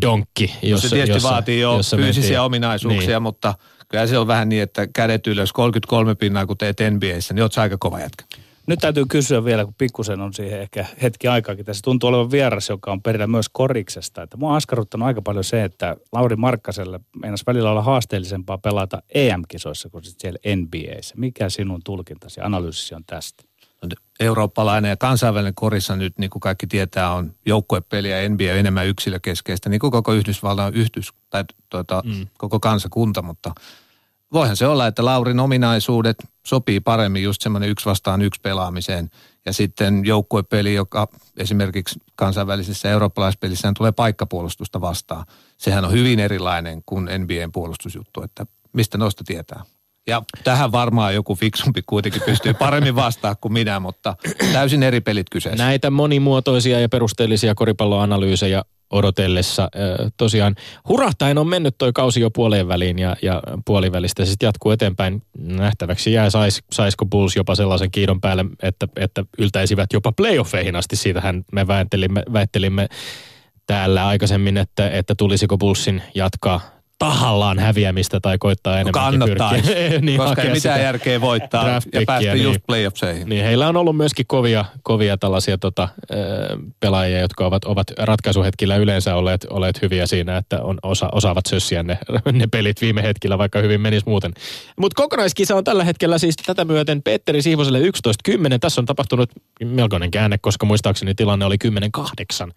donkki. Jossa, no se tietysti jossa, vaatii jo jossa fyysisiä mentiin. ominaisuuksia, niin. mutta kyllä se on vähän niin, että kädet ylös 33 pinnaa, kun teet NBAissä, niin oot aika kova jätkä. Nyt täytyy kysyä vielä, kun pikkusen on siihen ehkä hetki aikaakin. Tässä tuntuu olevan vieras, joka on perillä myös koriksesta. Että mua on askarruttanut aika paljon se, että Lauri Markkaselle meinas välillä olla haasteellisempaa pelata EM-kisoissa kuin sitten siellä NBAissä. Mikä sinun tulkintasi ja analyysisi on tästä? eurooppalainen ja kansainvälinen korissa nyt, niin kuin kaikki tietää, on joukkuepeli ja NBA enemmän yksilökeskeistä, niin kuin koko Yhdysvaltain yhdys, tai tuota, mm. koko kansakunta, mutta voihan se olla, että Laurin ominaisuudet sopii paremmin just semmoinen yksi vastaan yksi pelaamiseen. Ja sitten joukkuepeli, joka esimerkiksi kansainvälisessä eurooppalaispelissä tulee paikkapuolustusta vastaan. Sehän on hyvin erilainen kuin NBAn puolustusjuttu, että mistä noista tietää. Ja tähän varmaan joku fiksumpi kuitenkin pystyy paremmin vastaa kuin minä, mutta täysin eri pelit kyseessä. Näitä monimuotoisia ja perusteellisia koripalloanalyysejä odotellessa. Tosiaan hurahtain on mennyt toi kausi jo puoleen väliin ja, ja puolivälistä sitten jatkuu eteenpäin. Nähtäväksi jää, sais, saisiko Bulls jopa sellaisen kiidon päälle, että, että yltäisivät jopa playoffeihin asti. Siitähän me väittelimme, väittelimme täällä aikaisemmin, että, että tulisiko Bullsin jatkaa tahallaan häviämistä tai koittaa enemmän Kannattaa, (laughs) niin, koska ei mitään järkeä voittaa ja päästä niin, just playoffseihin. Niin heillä on ollut myöskin kovia, kovia tällaisia tota, pelaajia, jotka ovat, ovat ratkaisuhetkillä yleensä olleet, olleet hyviä siinä, että on, osa, osaavat sössiä ne, (laughs) ne pelit viime hetkellä, vaikka hyvin menisi muuten. Mutta kokonaiskisa on tällä hetkellä siis tätä myöten Petteri Siivoselle 11.10. Tässä on tapahtunut melkoinen käänne, koska muistaakseni tilanne oli 10.8.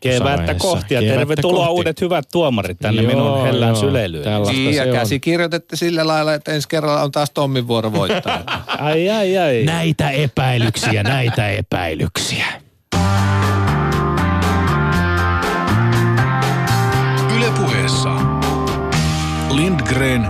Kevättä kohti ja tervetuloa kohti. uudet hyvät tuomarit tänne joo, minun hellään syleilyyn. Niin, ja käsikirjoitette sillä lailla, että ensi kerralla on taas Tommin vuoro voittaa. (laughs) ai, ai, ai. Näitä epäilyksiä, näitä epäilyksiä. Ylepuheessa Lindgren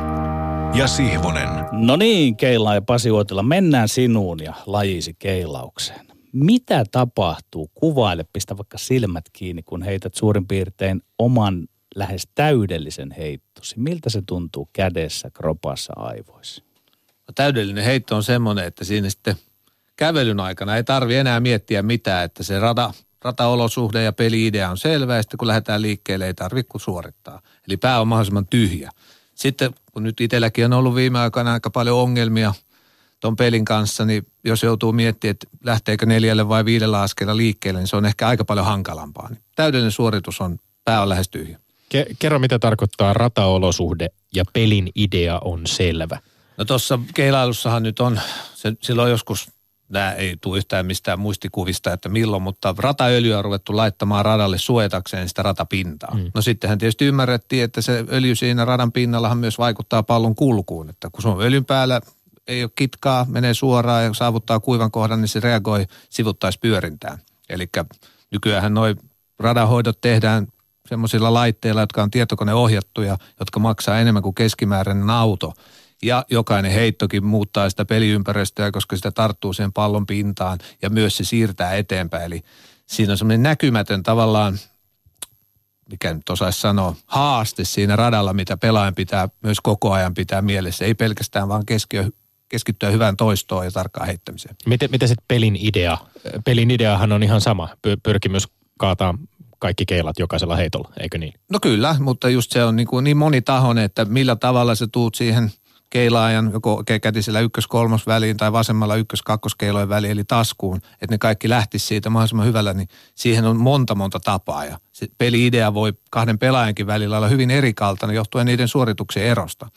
ja Sihvonen. No niin, Keila ja Pasi Uotila, mennään sinuun ja lajisi keilaukseen mitä tapahtuu? Kuvaile, pistä vaikka silmät kiinni, kun heität suurin piirtein oman lähes täydellisen heittosi. Miltä se tuntuu kädessä, kropassa, aivoissa? No, täydellinen heitto on semmoinen, että siinä sitten kävelyn aikana ei tarvi enää miettiä mitään, että se rata, rataolosuhde ja peli-idea on selvä ja sitten kun lähdetään liikkeelle ei tarvitse kuin suorittaa. Eli pää on mahdollisimman tyhjä. Sitten kun nyt itselläkin on ollut viime aikoina aika paljon ongelmia – tuon pelin kanssa, niin jos joutuu miettimään, että lähteekö neljälle vai viidellä askelella liikkeelle, niin se on ehkä aika paljon hankalampaa. Niin täydellinen suoritus on, pää on lähes tyhjä. Ke- kerro, mitä tarkoittaa rataolosuhde ja pelin idea on selvä. No tuossa keilailussahan nyt on, se, silloin joskus, nämä ei tule yhtään mistään muistikuvista, että milloin, mutta rataöljyä on ruvettu laittamaan radalle suojatakseen sitä ratapintaa. Mm. No sittenhän tietysti ymmärrettiin, että se öljy siinä radan pinnallahan myös vaikuttaa pallon kulkuun, että kun se on öljyn päällä ei ole kitkaa, menee suoraan ja saavuttaa kuivan kohdan, niin se reagoi sivuttaispyörintään. Eli nykyään noin radahoidot tehdään semmoisilla laitteilla, jotka on tietokoneohjattuja, jotka maksaa enemmän kuin keskimääräinen auto. Ja jokainen heittokin muuttaa sitä peliympäristöä, koska sitä tarttuu siihen pallon pintaan ja myös se siirtää eteenpäin. Eli siinä on semmoinen näkymätön tavallaan, mikä nyt osaisi sanoa, haaste siinä radalla, mitä pelaajan pitää myös koko ajan pitää mielessä. Ei pelkästään vaan keskiö, keskittyä hyvään toistoon ja tarkkaan heittämiseen. Miten, miten sitten pelin idea? Pelin ideahan on ihan sama. Pyrkimys kaataa kaikki keilat jokaisella heitolla, eikö niin? No kyllä, mutta just se on niin, kuin niin monitahoinen, että millä tavalla se tuut siihen keilaajan joko kätisellä ykkös-kolmos väliin tai vasemmalla ykkös-kakkoskeilojen väliin, eli taskuun, että ne kaikki lähtisi siitä mahdollisimman hyvällä, niin siihen on monta monta tapaa. Ja se peli-idea voi kahden pelaajankin välillä olla hyvin erikaltainen johtuen niiden suorituksen erosta.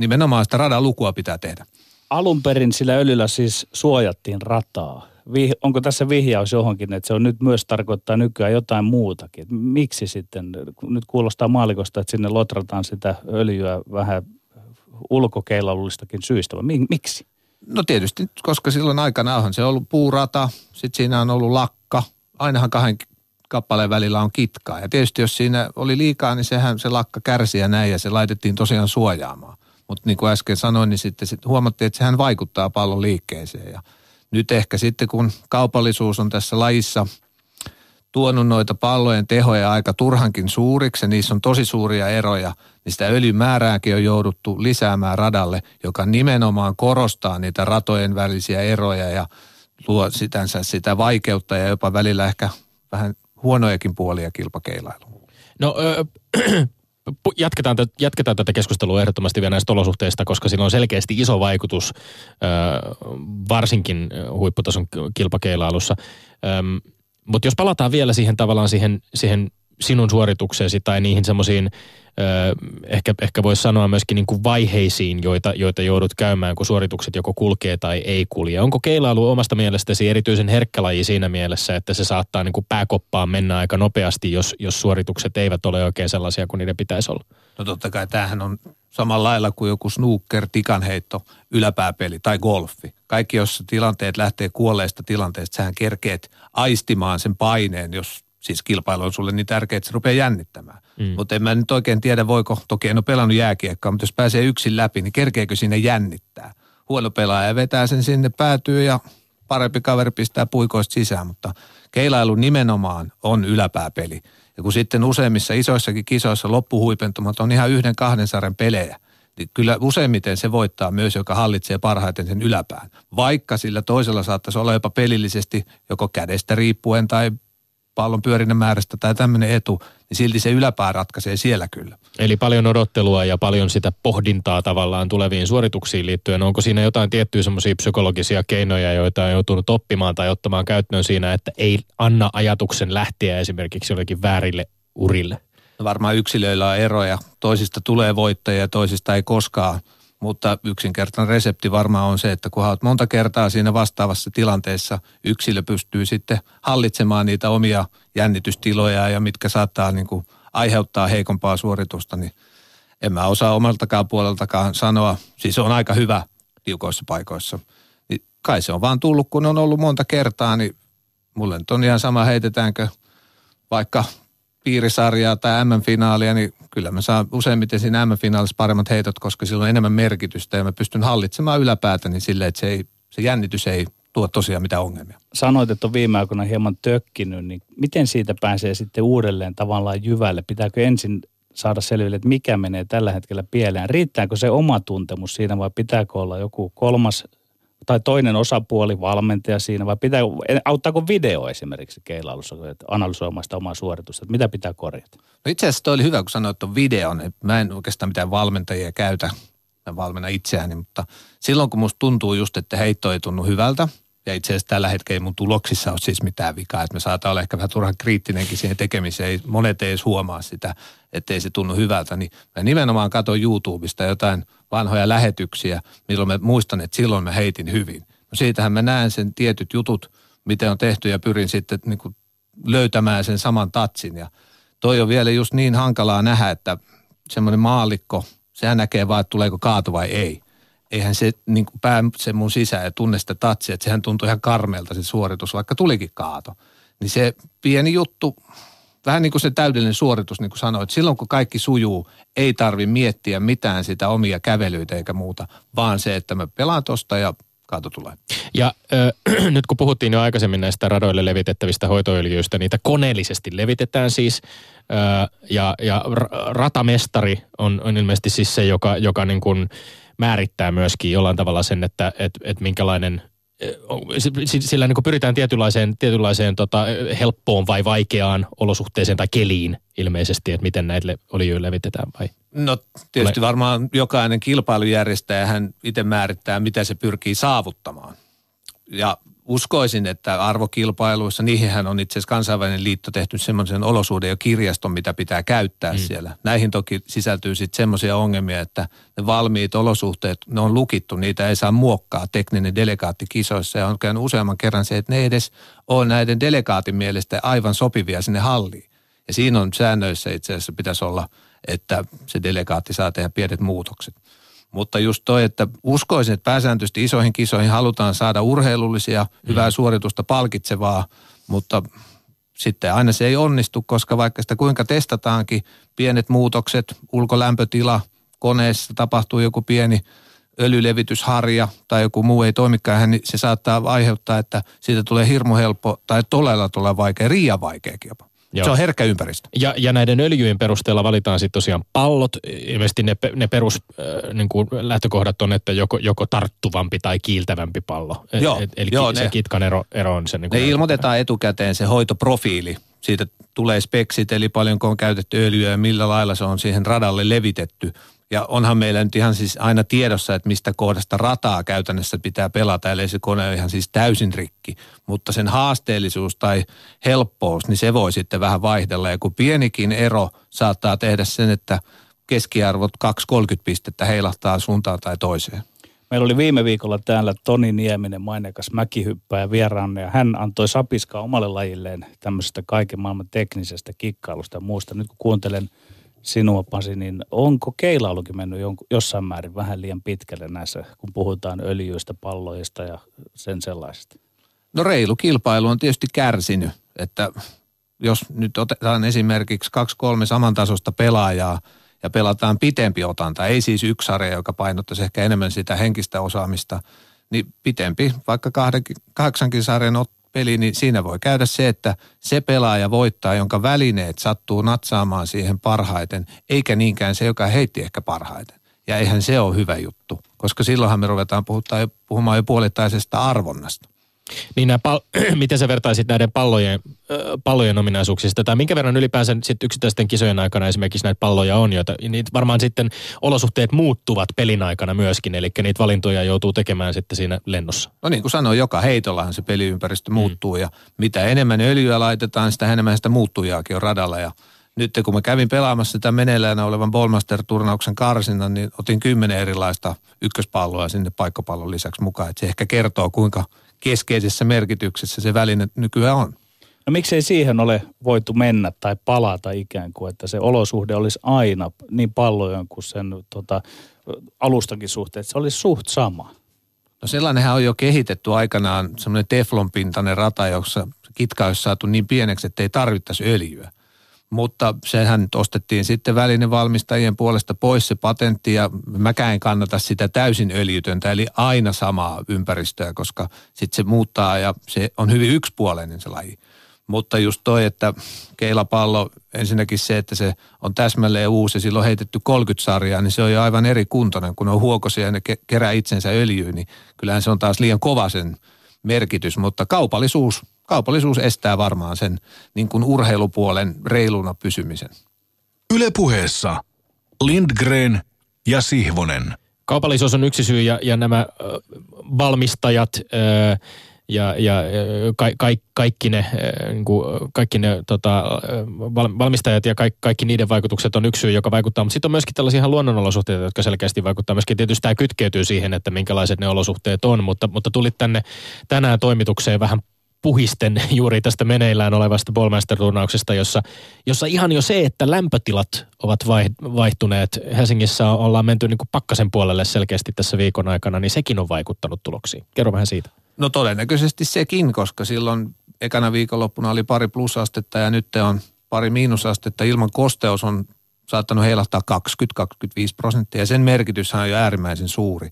Nimenomaan sitä radan lukua pitää tehdä. Alun perin sillä öljyllä siis suojattiin rataa vih, onko tässä vihjaus johonkin, että se on nyt myös tarkoittaa nykyään jotain muutakin? Miksi sitten, nyt kuulostaa maalikosta, että sinne lotrataan sitä öljyä vähän ulkokeilallistakin syistä, vai miksi? No tietysti, koska silloin aikana on se ollut puurata, sitten siinä on ollut lakka, ainahan kahden kappaleen välillä on kitkaa. Ja tietysti jos siinä oli liikaa, niin sehän se lakka kärsi ja näin, ja se laitettiin tosiaan suojaamaan. Mutta niin kuin äsken sanoin, niin sitten sit huomattiin, että sehän vaikuttaa pallon liikkeeseen. Ja nyt ehkä sitten kun kaupallisuus on tässä lajissa tuonut noita pallojen tehoja aika turhankin suuriksi, ja niissä on tosi suuria eroja, niin sitä öljymäärääkin on jouduttu lisäämään radalle, joka nimenomaan korostaa niitä ratojen välisiä eroja ja luo sitänsä sitä vaikeutta ja jopa välillä ehkä vähän huonojakin puolia kilpakeilailuun. No jatketaan, jatketaan tätä keskustelua ehdottomasti vielä näistä olosuhteista, koska sillä on selkeästi iso vaikutus varsinkin huipputason kilpakeilailussa. Mutta jos palataan vielä siihen tavallaan siihen, siihen sinun suoritukseesi tai niihin semmoisiin ehkä, ehkä voisi sanoa myöskin niin kuin vaiheisiin, joita, joita joudut käymään, kun suoritukset joko kulkee tai ei kulje. Onko keilailu omasta mielestäsi erityisen herkkä laji siinä mielessä, että se saattaa niin kuin pääkoppaan mennä aika nopeasti, jos, jos suoritukset eivät ole oikein sellaisia kuin niiden pitäisi olla? No totta kai tämähän on samalla lailla kuin joku snooker, tikanheitto, yläpääpeli tai golfi. Kaikki, jos tilanteet lähtee kuolleista tilanteista, sähän kerkeet aistimaan sen paineen, jos siis kilpailu on sulle niin tärkeä, että se rupeaa jännittämään. Mm. Mutta en mä nyt oikein tiedä, voiko, toki en ole pelannut jääkiekkaa, mutta jos pääsee yksin läpi, niin kerkeekö sinne jännittää. Huono pelaaja vetää sen sinne päätyy ja parempi kaveri pistää puikoista sisään, mutta keilailu nimenomaan on yläpääpeli. Ja kun sitten useimmissa isoissakin kisoissa loppuhuipentumat on ihan yhden kahden sarjan pelejä, niin kyllä useimmiten se voittaa myös, joka hallitsee parhaiten sen yläpään. Vaikka sillä toisella saattaisi olla jopa pelillisesti joko kädestä riippuen tai pallon pyörinnän määrästä tai tämmöinen etu, niin silti se yläpää ratkaisee siellä kyllä. Eli paljon odottelua ja paljon sitä pohdintaa tavallaan tuleviin suorituksiin liittyen. Onko siinä jotain tiettyjä semmoisia psykologisia keinoja, joita on joutunut oppimaan tai ottamaan käyttöön siinä, että ei anna ajatuksen lähteä esimerkiksi jollekin väärille urille? No varmaan yksilöillä on eroja. Toisista tulee voittajia ja toisista ei koskaan – mutta yksinkertainen resepti varmaan on se, että kun olet monta kertaa siinä vastaavassa tilanteessa, yksilö pystyy sitten hallitsemaan niitä omia jännitystiloja ja mitkä saattaa niin kuin aiheuttaa heikompaa suoritusta, niin en mä osaa omaltakaan puoleltakaan sanoa. Siis on aika hyvä tiukoissa paikoissa. Niin kai se on vaan tullut, kun on ollut monta kertaa, niin mulle nyt on ihan sama heitetäänkö vaikka piirisarjaa tai M-finaalia, niin kyllä mä saan useimmiten siinä M-finaalissa paremmat heitot, koska sillä on enemmän merkitystä ja mä pystyn hallitsemaan yläpäätäni niin silleen, että se, ei, se jännitys ei tuo tosiaan mitään ongelmia. Sanoit, että on viime aikoina hieman tökkinyt, niin miten siitä pääsee sitten uudelleen tavallaan jyvälle? Pitääkö ensin saada selville, että mikä menee tällä hetkellä pieleen? Riittääkö se oma tuntemus siinä vai pitääkö olla joku kolmas tai toinen osapuoli, valmentaja siinä, vai pitää, auttaako video esimerkiksi keilailussa analysoimaan sitä omaa suoritusta, että mitä pitää korjata? No itse asiassa toi oli hyvä, kun sanoit tuon videon, että mä en oikeastaan mitään valmentajia käytä, mä valmennan itseäni, mutta silloin kun musta tuntuu just, että heitto ei tunnu hyvältä, ja itse asiassa tällä hetkellä ei mun tuloksissa ole siis mitään vikaa, että me saattaa olla ehkä vähän turhan kriittinenkin siihen tekemiseen, monet ei edes huomaa sitä, ettei se tunnu hyvältä, niin mä nimenomaan katson YouTubesta jotain vanhoja lähetyksiä, milloin mä muistan, että silloin mä heitin hyvin. No siitähän mä näen sen tietyt jutut, miten on tehty ja pyrin sitten niin kuin löytämään sen saman tatsin ja toi on vielä just niin hankalaa nähdä, että semmoinen maalikko, sehän näkee vaan, että tuleeko kaatu vai ei. eihän se niin kuin pääse mun sisään ja tunne sitä tatsia, että sehän tuntui ihan karmeelta se suoritus, vaikka tulikin kaato. Niin se pieni juttu, vähän niin kuin se täydellinen suoritus, niin kuin sanoit, silloin kun kaikki sujuu, ei tarvi miettiä mitään sitä omia kävelyitä eikä muuta, vaan se, että mä pelaan tosta ja kaato tulee. Ja äh, (clears throat) nyt kun puhuttiin jo aikaisemmin näistä radoille levitettävistä hoitoöljyistä, niitä koneellisesti levitetään siis. Äh, ja, ja ratamestari on, on ilmeisesti siis se, joka, joka niin kuin määrittää myöskin jollain tavalla sen, että et, et minkälainen sillä niin pyritään tietynlaiseen, tietynlaiseen tota, helppoon vai vaikeaan olosuhteeseen tai keliin ilmeisesti, että miten näitä öljyjä levitetään vai? No tietysti varmaan jokainen kilpailujärjestäjä hän itse määrittää, mitä se pyrkii saavuttamaan. Ja uskoisin, että arvokilpailuissa, niihinhän on itse asiassa kansainvälinen liitto tehty semmoisen olosuuden ja kirjaston, mitä pitää käyttää mm. siellä. Näihin toki sisältyy sitten semmoisia ongelmia, että ne valmiit olosuhteet, ne on lukittu, niitä ei saa muokkaa tekninen delegaatti kisoissa. Ja on käynyt useamman kerran se, että ne ei edes ole näiden delegaatin mielestä aivan sopivia sinne halliin. Ja siinä on säännöissä itse asiassa pitäisi olla, että se delegaatti saa tehdä pienet muutokset. Mutta just toi, että uskoisin, että pääsääntöisesti isoihin kisoihin halutaan saada urheilullisia, mm. hyvää suoritusta palkitsevaa, mutta sitten aina se ei onnistu, koska vaikka sitä kuinka testataankin, pienet muutokset, ulkolämpötila, koneessa tapahtuu joku pieni öljylevitysharja tai joku muu ei toimikaan, niin se saattaa aiheuttaa, että siitä tulee hirmu helppo tai todella tulee vaikea, riian vaikeakin jopa. Joo. Se on herkkä ympäristö. Ja, ja näiden öljyjen perusteella valitaan sitten tosiaan pallot. Ilmeisesti ne, ne perus äh, niin kuin lähtökohdat on, että joko, joko tarttuvampi tai kiiltävämpi pallo. E, joo, et, eli joo, se ne, kitkan ero, ero on se. Niin ne ilmoitetaan etukäteen se hoitoprofiili. Siitä tulee speksit, eli paljonko on käytetty öljyä ja millä lailla se on siihen radalle levitetty. Ja onhan meillä nyt ihan siis aina tiedossa, että mistä kohdasta rataa käytännössä pitää pelata, eli se kone on ihan siis täysin rikki. Mutta sen haasteellisuus tai helppous, niin se voi sitten vähän vaihdella. Ja kun pienikin ero saattaa tehdä sen, että keskiarvot 2-30 pistettä heilahtaa suuntaan tai toiseen. Meillä oli viime viikolla täällä Toni Nieminen, mainekas mäkihyppäjä vieraanne, ja hän antoi sapiskaa omalle lajilleen tämmöisestä kaiken maailman teknisestä kikkailusta ja muusta. Nyt kun kuuntelen – sinua Pasi, niin onko keilailukin mennyt jossain määrin vähän liian pitkälle näissä, kun puhutaan öljyistä, palloista ja sen sellaisesta? No reilu kilpailu on tietysti kärsinyt, että jos nyt otetaan esimerkiksi kaksi kolme samantasosta pelaajaa ja pelataan pitempi otanta, ei siis yksi sarja, joka painottaisi ehkä enemmän sitä henkistä osaamista, niin pitempi, vaikka kahdeksankin sarjan peli, niin siinä voi käydä se, että se pelaaja voittaa, jonka välineet sattuu natsaamaan siihen parhaiten, eikä niinkään se, joka heitti ehkä parhaiten. Ja eihän se ole hyvä juttu, koska silloinhan me ruvetaan puhumaan jo puolittaisesta arvonnasta. Niin nämä pal- (clears throat) miten sä vertaisit näiden pallojen, pallojen ominaisuuksista, tai minkä verran ylipäänsä sit yksittäisten kisojen aikana esimerkiksi näitä palloja on, joita niitä varmaan sitten olosuhteet muuttuvat pelin aikana myöskin, eli niitä valintoja joutuu tekemään sitten siinä lennossa. No niin kuin sanoin, joka heitollahan se peliympäristö mm. muuttuu, ja mitä enemmän öljyä laitetaan, sitä enemmän sitä muuttujaakin on radalla, ja nyt kun mä kävin pelaamassa sitä meneillään olevan Ballmaster-turnauksen karsinnan, niin otin kymmenen erilaista ykköspalloa sinne paikkapallon lisäksi mukaan. Että se ehkä kertoo, kuinka keskeisessä merkityksessä se väline nykyään on. No miksei siihen ole voitu mennä tai palata ikään kuin, että se olosuhde olisi aina niin pallojen kuin sen tota, alustakin suhteen, että se olisi suht sama. No sellainenhan on jo kehitetty aikanaan semmoinen teflonpintainen rata, jossa kitka olisi saatu niin pieneksi, että ei tarvittaisi öljyä mutta sehän ostettiin sitten välinevalmistajien puolesta pois se patentti ja mäkään en kannata sitä täysin öljytöntä, eli aina samaa ympäristöä, koska sitten se muuttaa ja se on hyvin yksipuolinen se laji. Mutta just toi, että keilapallo, ensinnäkin se, että se on täsmälleen uusi silloin heitetty 30 sarjaa, niin se on jo aivan eri kuntoinen. Kun on huokosia ja ne kerää itsensä öljyyn, niin kyllähän se on taas liian kova sen merkitys. Mutta kaupallisuus kaupallisuus estää varmaan sen niin kuin urheilupuolen reiluna pysymisen. Ylepuheessa Lindgren ja Sihvonen. Kaupallisuus on yksi syy ja, ja nämä valmistajat äh, ja, ja ka, ka, kaikki ne, niin kuin, kaikki ne tota, valmistajat ja kaikki, kaikki niiden vaikutukset on yksi syy, joka vaikuttaa. Mutta sitten on myöskin tällaisia ihan luonnonolosuhteita, jotka selkeästi vaikuttaa. Myöskin tietysti tämä kytkeytyy siihen, että minkälaiset ne olosuhteet on, mutta, mutta tulit tänne tänään toimitukseen vähän puhisten (laughs) juuri tästä meneillään olevasta Ballmaster-turnauksesta, jossa, jossa ihan jo se, että lämpötilat ovat vaihtuneet, Helsingissä ollaan menty niin kuin pakkasen puolelle selkeästi tässä viikon aikana, niin sekin on vaikuttanut tuloksiin. Kerro vähän siitä. No todennäköisesti sekin, koska silloin ekana viikonloppuna oli pari plusastetta ja nyt on pari miinusastetta. Ilman kosteus on saattanut heilahtaa 20-25 prosenttia ja sen merkitys on jo äärimmäisen suuri.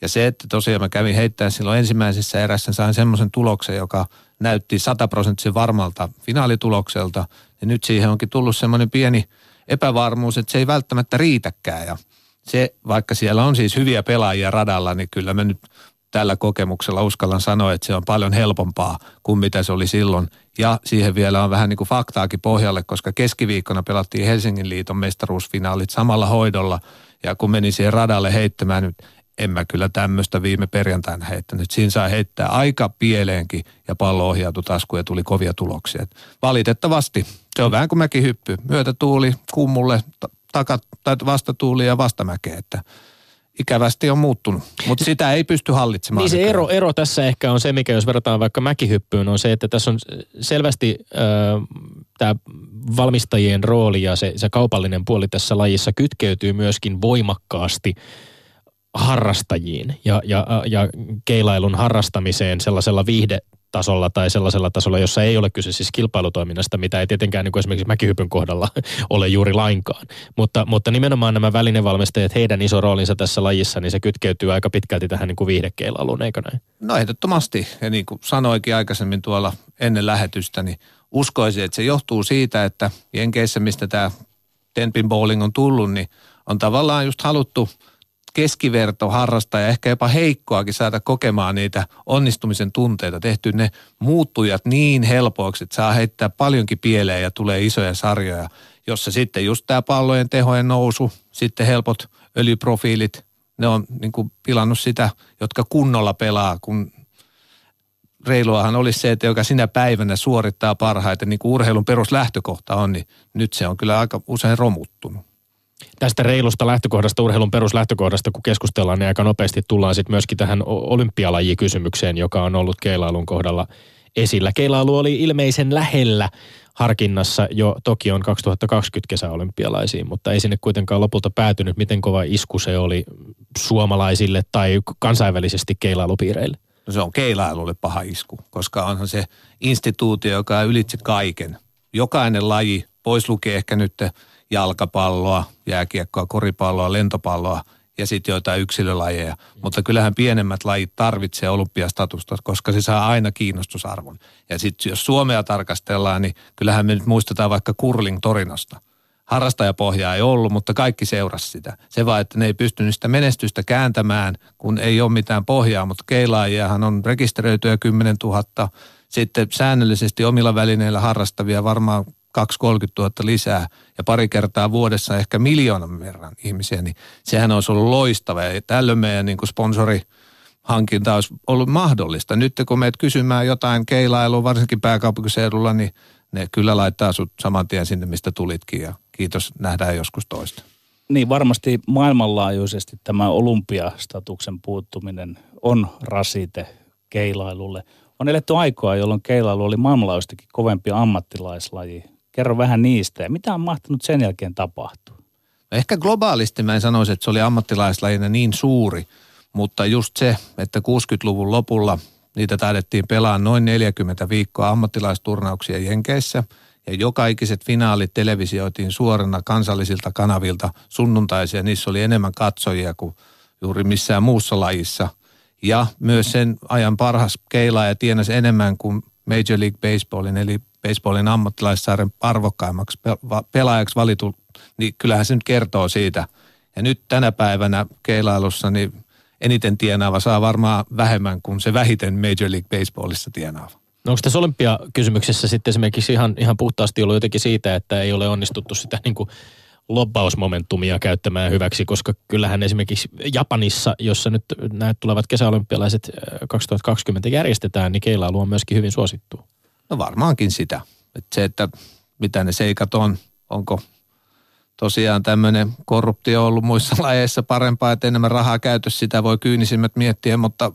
Ja se, että tosiaan mä kävin heittämään silloin ensimmäisessä erässä, sain semmoisen tuloksen, joka näytti sataprosenttisen varmalta finaalitulokselta. Ja nyt siihen onkin tullut semmoinen pieni epävarmuus, että se ei välttämättä riitäkään. Ja se, vaikka siellä on siis hyviä pelaajia radalla, niin kyllä mä nyt tällä kokemuksella uskallan sanoa, että se on paljon helpompaa kuin mitä se oli silloin. Ja siihen vielä on vähän niin kuin faktaakin pohjalle, koska keskiviikkona pelattiin Helsingin liiton mestaruusfinaalit samalla hoidolla. Ja kun meni siihen radalle heittämään nyt, en mä kyllä tämmöistä viime perjantaina heittänyt. Siinä saa heittää aika pieleenkin ja pallo ohjautui taskuun ja tuli kovia tuloksia. Et valitettavasti se on vähän kuin mäkihyppy. Myötätuuli, kummulle, takat, tai vastatuuli ja vastamäkeä. Että ikävästi on muuttunut, mutta sitä ei pysty hallitsemaan. Niin se ero, ero tässä ehkä on se, mikä jos verrataan vaikka mäkihyppyyn, on se, että tässä on selvästi äh, tämä valmistajien rooli ja se, se kaupallinen puoli tässä lajissa kytkeytyy myöskin voimakkaasti harrastajiin ja, ja, ja keilailun harrastamiseen sellaisella viihde tasolla tai sellaisella tasolla, jossa ei ole kyse siis kilpailutoiminnasta, mitä ei tietenkään niin kuin esimerkiksi mäkihypyn kohdalla (laughs) ole juuri lainkaan. Mutta, mutta nimenomaan nämä välinevalmistajat, heidän iso roolinsa tässä lajissa, niin se kytkeytyy aika pitkälti tähän niin kuin viihdekeilaluun, eikö näin? No ehdottomasti. Ja niin kuin sanoikin aikaisemmin tuolla ennen lähetystä, niin uskoisin, että se johtuu siitä, että Jenkeissä, mistä tämä tenpin bowling on tullut, niin on tavallaan just haluttu – keskiverto harrastaja, ehkä jopa heikkoakin saada kokemaan niitä onnistumisen tunteita. Tehty ne muuttujat niin helpoiksi, että saa heittää paljonkin pieleen ja tulee isoja sarjoja, jossa sitten just tämä pallojen tehojen nousu, sitten helpot öljyprofiilit, ne on niin kuin pilannut sitä, jotka kunnolla pelaa, kun reiluahan olisi se, että joka sinä päivänä suorittaa parhaiten, niin kuin urheilun peruslähtökohta on, niin nyt se on kyllä aika usein romuttunut tästä reilusta lähtökohdasta, urheilun peruslähtökohdasta, kun keskustellaan, niin aika nopeasti tullaan sitten myöskin tähän olympialajikysymykseen, joka on ollut keilailun kohdalla esillä. Keilailu oli ilmeisen lähellä harkinnassa jo Tokion 2020 kesäolympialaisiin, mutta ei sinne kuitenkaan lopulta päätynyt, miten kova isku se oli suomalaisille tai kansainvälisesti keilailupiireille. No se on keilailulle paha isku, koska onhan se instituutio, joka ylitse kaiken. Jokainen laji, pois lukee ehkä nyt jalkapalloa, jääkiekkoa, koripalloa, lentopalloa ja sitten joitain yksilölajeja. Mutta kyllähän pienemmät lajit tarvitsee olympiastatusta, koska se saa aina kiinnostusarvon. Ja sitten jos Suomea tarkastellaan, niin kyllähän me nyt muistetaan vaikka curling Torinosta. Harrastajapohjaa ei ollut, mutta kaikki seurasi sitä. Se vaan, että ne ei pystynyt sitä menestystä kääntämään, kun ei ole mitään pohjaa, mutta keilaajiahan on rekisteröityjä 10 000. Sitten säännöllisesti omilla välineillä harrastavia varmaan 2-30 000 lisää ja pari kertaa vuodessa ehkä miljoonan verran ihmisiä, niin sehän olisi ollut loistava. Ja tällöin meidän niin kuin sponsori hankinta olisi ollut mahdollista. Nyt kun meet kysymään jotain keilailua, varsinkin pääkaupunkiseudulla, niin ne kyllä laittaa sut saman tien sinne, mistä tulitkin ja kiitos, nähdään joskus toista. Niin varmasti maailmanlaajuisesti tämä olympiastatuksen puuttuminen on rasite keilailulle. On eletty aikaa, jolloin keilailu oli maailmanlaajuisestikin kovempi ammattilaislaji Kerro vähän niistä ja mitä on mahtunut sen jälkeen tapahtua? Ehkä globaalisti mä en sanoisi, että se oli ammattilaislajina niin suuri, mutta just se, että 60-luvun lopulla niitä taidettiin pelaa noin 40 viikkoa ammattilaisturnauksia Jenkeissä ja joka ikiset finaalit televisioitiin suorana kansallisilta kanavilta sunnuntaisia. Niissä oli enemmän katsojia kuin juuri missään muussa lajissa. Ja myös sen ajan parhas keilaaja tienasi enemmän kuin Major League Baseballin eli baseballin ammattilaissaaren arvokkaimmaksi pelaajaksi valitu, niin kyllähän se nyt kertoo siitä. Ja nyt tänä päivänä keilailussa niin eniten tienaava saa varmaan vähemmän kuin se vähiten Major League Baseballissa tienaava. No onko tässä olympiakysymyksessä sitten esimerkiksi ihan, ihan puhtaasti ollut jotenkin siitä, että ei ole onnistuttu sitä niin kuin lobbausmomentumia käyttämään hyväksi, koska kyllähän esimerkiksi Japanissa, jossa nyt nämä tulevat kesäolympialaiset 2020 järjestetään, niin keilailu on myöskin hyvin suosittu. No varmaankin sitä. Että se, että mitä ne seikat on, onko tosiaan tämmöinen korruptio ollut muissa (laughs) lajeissa parempaa, että enemmän rahaa käytössä, sitä voi kyynisimmät miettiä, mutta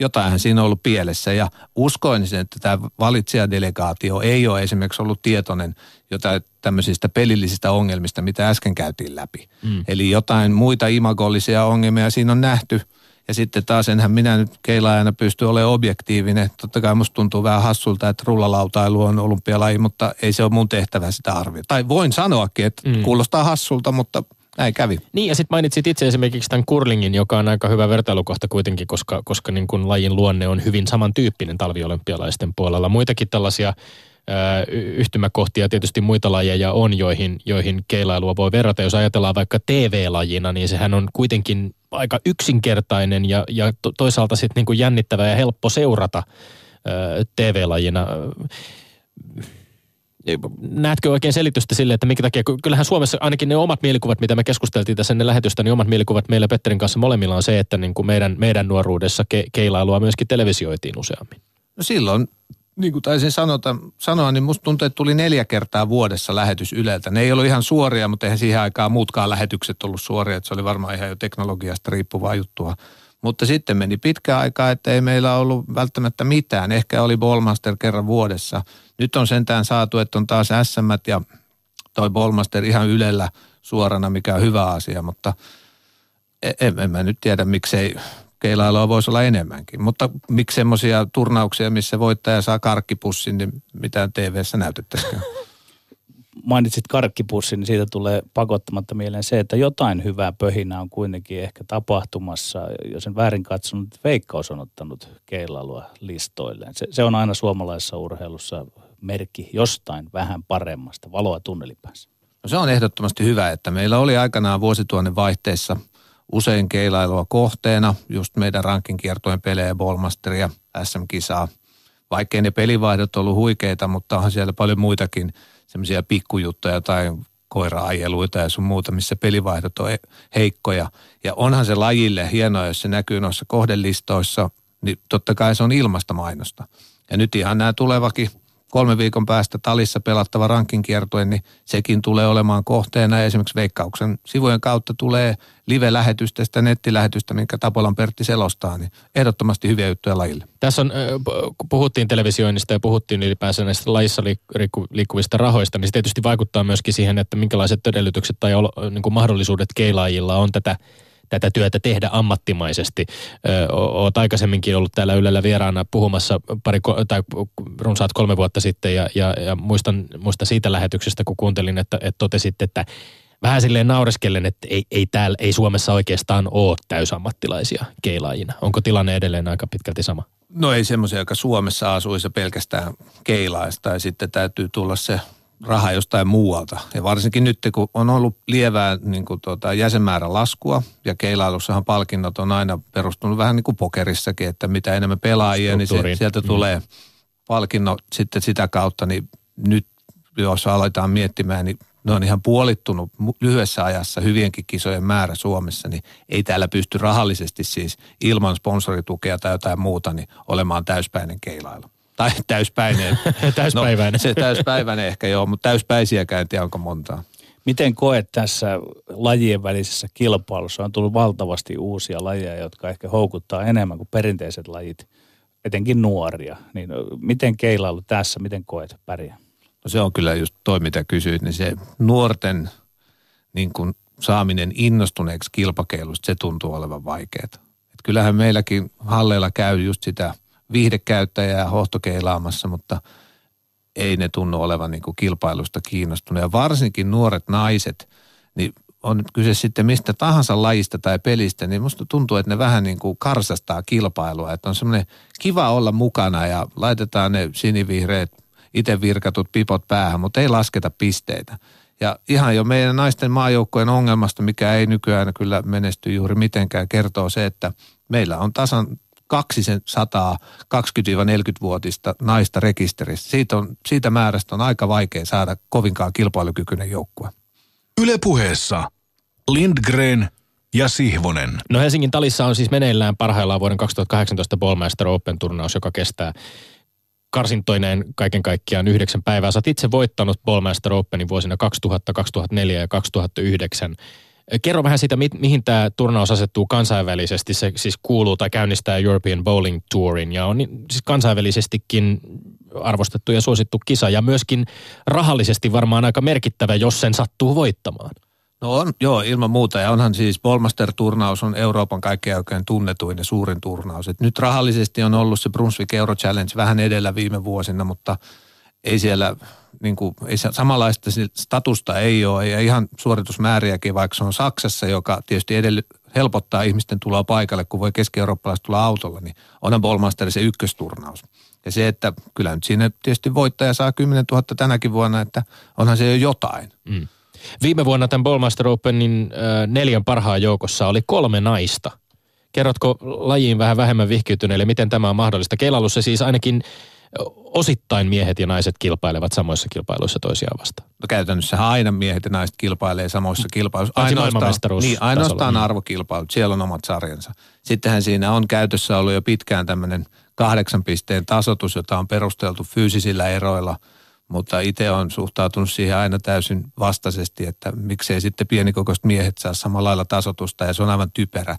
jotainhan siinä on ollut pielessä ja uskoin että tämä valitsijadelegaatio ei ole esimerkiksi ollut tietoinen jotain tämmöisistä pelillisistä ongelmista, mitä äsken käytiin läpi. Mm. Eli jotain muita imagollisia ongelmia siinä on nähty – ja sitten taas enhän minä nyt keilaajana pysty olemaan objektiivinen. Totta kai musta tuntuu vähän hassulta, että rullalautailu on olympialaji, mutta ei se ole mun tehtävä sitä arvioida. Tai voin sanoakin, että mm. kuulostaa hassulta, mutta näin kävi. Niin ja sitten mainitsit itse esimerkiksi tämän kurlingin, joka on aika hyvä vertailukohta kuitenkin, koska, koska niin kun lajin luonne on hyvin samantyyppinen talviolympialaisten puolella. Muitakin tällaisia yhtymäkohtia tietysti muita lajeja on, joihin, joihin keilailua voi verrata. Jos ajatellaan vaikka TV-lajina, niin sehän on kuitenkin aika yksinkertainen ja, ja toisaalta sitten niin kuin jännittävä ja helppo seurata TV-lajina. Näetkö oikein selitystä sille, että minkä takia, kyllähän Suomessa ainakin ne omat mielikuvat, mitä me keskusteltiin tässä ennen lähetystä, niin omat mielikuvat meillä Petterin kanssa molemmilla on se, että niin kuin meidän, meidän nuoruudessa ke, keilailua myöskin televisioitiin useammin. No silloin niin kuin taisin sanota, sanoa, niin musta tuntuu, että tuli neljä kertaa vuodessa lähetys Yleltä. Ne ei ollut ihan suoria, mutta eihän siihen aikaan muutkaan lähetykset ollut suoria. Että se oli varmaan ihan jo teknologiasta riippuvaa juttua. Mutta sitten meni pitkä aikaa, että ei meillä ollut välttämättä mitään. Ehkä oli Ballmaster kerran vuodessa. Nyt on sentään saatu, että on taas SM ja toi Ballmaster ihan Ylellä suorana, mikä on hyvä asia, mutta en, en mä nyt tiedä, miksei keilailua voisi olla enemmänkin. Mutta miksi semmoisia turnauksia, missä voittaja saa karkkipussin, niin mitään TV-ssä näytettäisikään? (laughs) Mainitsit karkkipussin, niin siitä tulee pakottamatta mieleen se, että jotain hyvää pöhinää on kuitenkin ehkä tapahtumassa. Jos en väärin katsonut, Veikkaus on ottanut keilailua listoilleen. Se, se on aina suomalaisessa urheilussa merkki jostain vähän paremmasta, valoa tunnelipäässä. No se on ehdottomasti hyvä, että meillä oli aikanaan vuosituhannen vaihteessa – usein keilailua kohteena, just meidän rankinkiertojen pelejä, Ballmasteria, SM-kisaa. Vaikkei ne pelivaihdot ollut huikeita, mutta onhan siellä paljon muitakin semmoisia pikkujuttuja tai koira-ajeluita ja sun muuta, missä pelivaihdot on heikkoja. Ja onhan se lajille hienoa, jos se näkyy noissa kohdelistoissa, niin totta kai se on ilmasta mainosta. Ja nyt ihan nämä tulevakin kolme viikon päästä talissa pelattava rankinkiertue, niin sekin tulee olemaan kohteena. Esimerkiksi Veikkauksen sivujen kautta tulee live-lähetystä, sitä nettilähetystä, minkä Tapolan Pertti selostaa, niin ehdottomasti hyviä juttuja lajille. Tässä on, puhuttiin televisioinnista ja puhuttiin ylipäänsä näistä lajissa liikkuvista rahoista, niin se tietysti vaikuttaa myöskin siihen, että minkälaiset edellytykset tai niin mahdollisuudet keilaajilla on tätä tätä työtä tehdä ammattimaisesti. Olet aikaisemminkin ollut täällä Ylellä vieraana puhumassa pari tai runsaat kolme vuotta sitten ja, ja, ja muistan, muistan siitä lähetyksestä, kun kuuntelin, että, että totesit, että vähän silleen naureskellen, että ei, ei, täällä, ei Suomessa oikeastaan ole täysammattilaisia keilaajina. Onko tilanne edelleen aika pitkälti sama? No ei semmoisia, joka Suomessa asuisi pelkästään keilaista ja sitten täytyy tulla se raha jostain muualta. Ja varsinkin nyt, kun on ollut lievää niin kuin tuota, jäsenmäärän laskua, ja keilailussahan palkinnot on aina perustunut vähän niin kuin pokerissakin, että mitä enemmän pelaajia, niin se, sieltä mm. tulee palkinnot sitten sitä kautta, niin nyt jos aletaan miettimään, niin ne on ihan puolittunut lyhyessä ajassa hyvienkin kisojen määrä Suomessa, niin ei täällä pysty rahallisesti siis ilman sponsoritukea tai jotain muuta niin olemaan täyspäinen keilailu. Tai täyspäinen. (laughs) täyspäiväinen. No, se täyspäiväinen ehkä joo, mutta täyspäisiä käyntiä onko montaa? Miten koet tässä lajien välisessä kilpailussa? On tullut valtavasti uusia lajeja, jotka ehkä houkuttaa enemmän kuin perinteiset lajit, etenkin nuoria. Niin miten keilailu tässä, miten koet pärjää? No se on kyllä just toi, mitä kysyit, niin se nuorten niin kuin saaminen innostuneeksi kilpakeilusta, se tuntuu olevan vaikeaa. Et kyllähän meilläkin halleilla käy just sitä – viihdekäyttäjää hohtokeilaamassa, mutta ei ne tunnu olevan niin kuin kilpailusta kiinnostuneet. Ja varsinkin nuoret naiset, niin on kyse sitten mistä tahansa lajista tai pelistä, niin musta tuntuu, että ne vähän niin kuin karsastaa kilpailua. Että on semmoinen kiva olla mukana ja laitetaan ne sinivihreät itse virkatut pipot päähän, mutta ei lasketa pisteitä. Ja ihan jo meidän naisten maajoukkojen ongelmasta, mikä ei nykyään kyllä menesty juuri mitenkään, kertoo se, että meillä on tasan 200 20-40-vuotista naista rekisterissä. Siitä, on, siitä määrästä on aika vaikea saada kovinkaan kilpailukykyinen joukkue. Ylepuheessa Lindgren ja Sihvonen. No Helsingin talissa on siis meneillään parhaillaan vuoden 2018 Ballmaster Open-turnaus, joka kestää karsintoineen kaiken kaikkiaan yhdeksän päivää. Sä oot itse voittanut Ballmaster Openin vuosina 2000, 2004 ja 2009. Kerro vähän siitä, mi- mihin tämä turnaus asettuu kansainvälisesti. Se siis kuuluu tai käynnistää European Bowling Tourin ja on siis kansainvälisestikin arvostettu ja suosittu kisa ja myöskin rahallisesti varmaan aika merkittävä, jos sen sattuu voittamaan. No on, joo, ilman muuta. Ja onhan siis Bolmaster-turnaus on Euroopan kaikkein oikein tunnetuin ja suurin turnaus. Et nyt rahallisesti on ollut se Brunswick Euro Challenge vähän edellä viime vuosina, mutta ei siellä niin kuin, ei samanlaista statusta ei ole ja ihan suoritusmääriäkin, vaikka se on Saksassa, joka tietysti edelly, helpottaa ihmisten tuloa paikalle, kun voi keski-eurooppalaiset tulla autolla, niin onhan Bolmaster se ykkösturnaus. Ja se, että kyllä nyt siinä tietysti voittaja saa 10 000 tänäkin vuonna, että onhan se jo jotain. Mm. Viime vuonna tämän Ballmaster Openin äh, neljän parhaan joukossa oli kolme naista. Kerrotko lajiin vähän vähemmän vihkiytyneille, miten tämä on mahdollista? Keilailussa siis ainakin osittain miehet ja naiset kilpailevat samoissa kilpailuissa toisiaan vastaan. No käytännössä aina miehet ja naiset kilpailee samoissa kilpailuissa. Ainoastaan, niin, ainoastaan arvokilpailut, siellä on omat sarjansa. Sittenhän siinä on käytössä ollut jo pitkään tämmöinen kahdeksan pisteen tasotus, jota on perusteltu fyysisillä eroilla – mutta itse on suhtautunut siihen aina täysin vastaisesti, että miksei sitten pienikokoiset miehet saa samalla lailla tasotusta ja se on aivan typerä.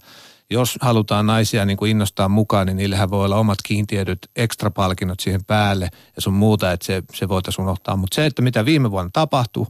Jos halutaan naisia niin kuin innostaa mukaan, niin niillähän voi olla omat kiintiedyt, ekstra palkinnot siihen päälle ja sun muuta, että se, se voitaisiin unohtaa. Mutta se, että mitä viime vuonna tapahtui,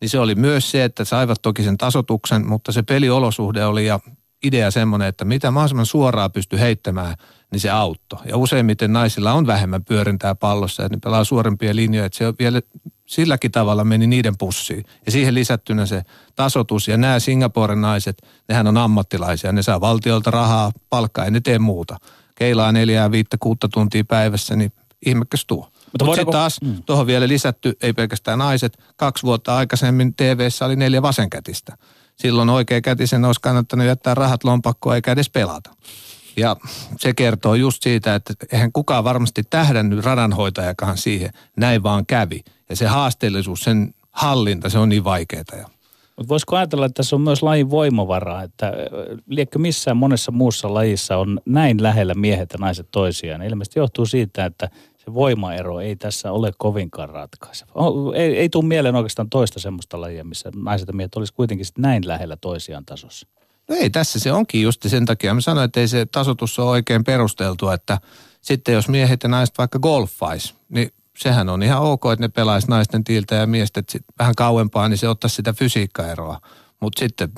niin se oli myös se, että saivat toki sen tasotuksen, mutta se peliolosuhde oli ja idea semmoinen, että mitä mahdollisimman suoraan pysty heittämään – niin se auttoi. Ja useimmiten naisilla on vähemmän pyörintää pallossa, että ne pelaa suorempia linjoja, että se on vielä silläkin tavalla meni niiden pussiin. Ja siihen lisättynä se tasotus ja nämä Singaporen naiset, nehän on ammattilaisia, ne saa valtiolta rahaa, palkkaa, ei ne tee muuta. Keilaa neljää, viittä, kuutta tuntia päivässä, niin ihmekäs tuo. Mutta Mut sitten taas mm. tuohon vielä lisätty, ei pelkästään naiset, kaksi vuotta aikaisemmin tv oli neljä vasenkätistä. Silloin oikeakätisen olisi kannattanut jättää rahat lompakkoon eikä edes pelata. Ja se kertoo just siitä, että eihän kukaan varmasti tähdännyt radanhoitajakaan siihen. Näin vaan kävi. Ja se haasteellisuus, sen hallinta, se on niin vaikeaa. Mutta voisiko ajatella, että tässä on myös lajin voimavaraa, että liekkö missään monessa muussa lajissa on näin lähellä miehet ja naiset toisiaan. Ilmeisesti johtuu siitä, että se voimaero ei tässä ole kovinkaan ratkaiseva. Ei, ei tule mieleen oikeastaan toista semmoista lajia, missä naiset ja miehet olisi kuitenkin näin lähellä toisiaan tasossa. No ei, tässä se onkin just sen takia. Mä sanoin, että ei se tasotus ole oikein perusteltu, että sitten jos miehet ja naiset vaikka golfais, niin sehän on ihan ok, että ne pelaisi naisten tiiltä ja miesten vähän kauempaa, niin se ottaisi sitä fysiikkaeroa. Mutta sitten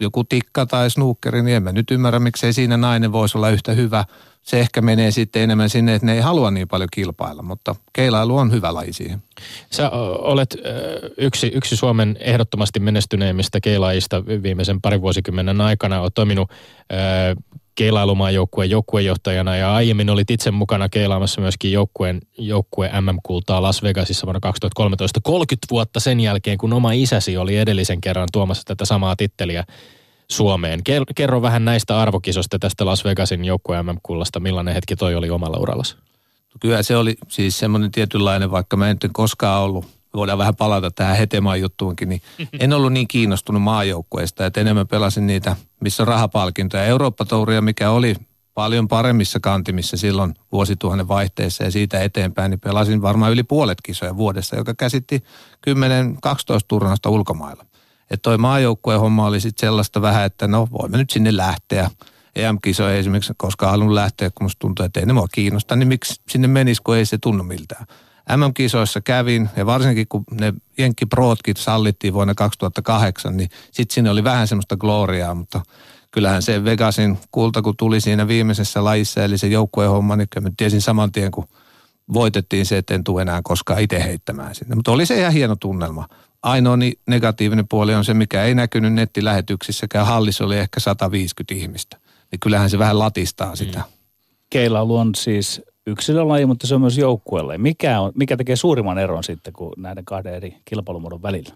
joku tikka tai snookeri, niin en mä nyt ymmärrä, miksei siinä nainen voisi olla yhtä hyvä. Se ehkä menee sitten enemmän sinne, että ne ei halua niin paljon kilpailla, mutta keilailu on hyvä laji siihen. Sä olet yksi, yksi Suomen ehdottomasti menestyneimmistä keilaajista viimeisen parin vuosikymmenen aikana. Olet toiminut keilailumaan joukkueen joukkuejohtajana ja aiemmin olit itse mukana keilaamassa myöskin joukkueen joukkue MM-kultaa Las Vegasissa vuonna 2013. 30 vuotta sen jälkeen, kun oma isäsi oli edellisen kerran tuomassa tätä samaa titteliä Suomeen. Kerro vähän näistä arvokisosta tästä Las Vegasin joukkue MM-kullasta. Millainen hetki toi oli omalla urallasi? Kyllä se oli siis semmoinen tietynlainen, vaikka mä en koskaan ollut voidaan vähän palata tähän Hetemaan juttuunkin, niin (laughs) en ollut niin kiinnostunut maajoukkueesta, että enemmän pelasin niitä, missä on rahapalkintoja. Eurooppa-touria, mikä oli paljon paremmissa kantimissa silloin vuosituhannen vaihteessa ja siitä eteenpäin, niin pelasin varmaan yli puolet kisoja vuodessa, joka käsitti 10-12 turnausta ulkomailla. Että toi maajoukkueen homma oli sitten sellaista vähän, että no voimme nyt sinne lähteä. EM-kisoja esimerkiksi koskaan halunnut lähteä, kun musta tuntuu, että ei ne mua kiinnosta, niin miksi sinne menisi, kun ei se tunnu miltään. MM-kisoissa kävin ja varsinkin kun ne Jenkki Prootkin sallittiin vuonna 2008, niin sitten siinä oli vähän semmoista gloriaa, mutta kyllähän se Vegasin kulta, kun tuli siinä viimeisessä lajissa, eli se joukkueen homma, niin mä tiesin saman tien, kun voitettiin se, että en tule enää koskaan itse heittämään sinne. Mutta oli se ihan hieno tunnelma. Ainoa negatiivinen puoli on se, mikä ei näkynyt nettilähetyksissäkään. Hallissa oli ehkä 150 ihmistä. Niin kyllähän se vähän latistaa sitä. Mm. Keilailu on siis yksilölaji, mutta se on myös joukkuelaji. Mikä, on, mikä tekee suurimman eron sitten kuin näiden kahden eri kilpailumuodon välillä?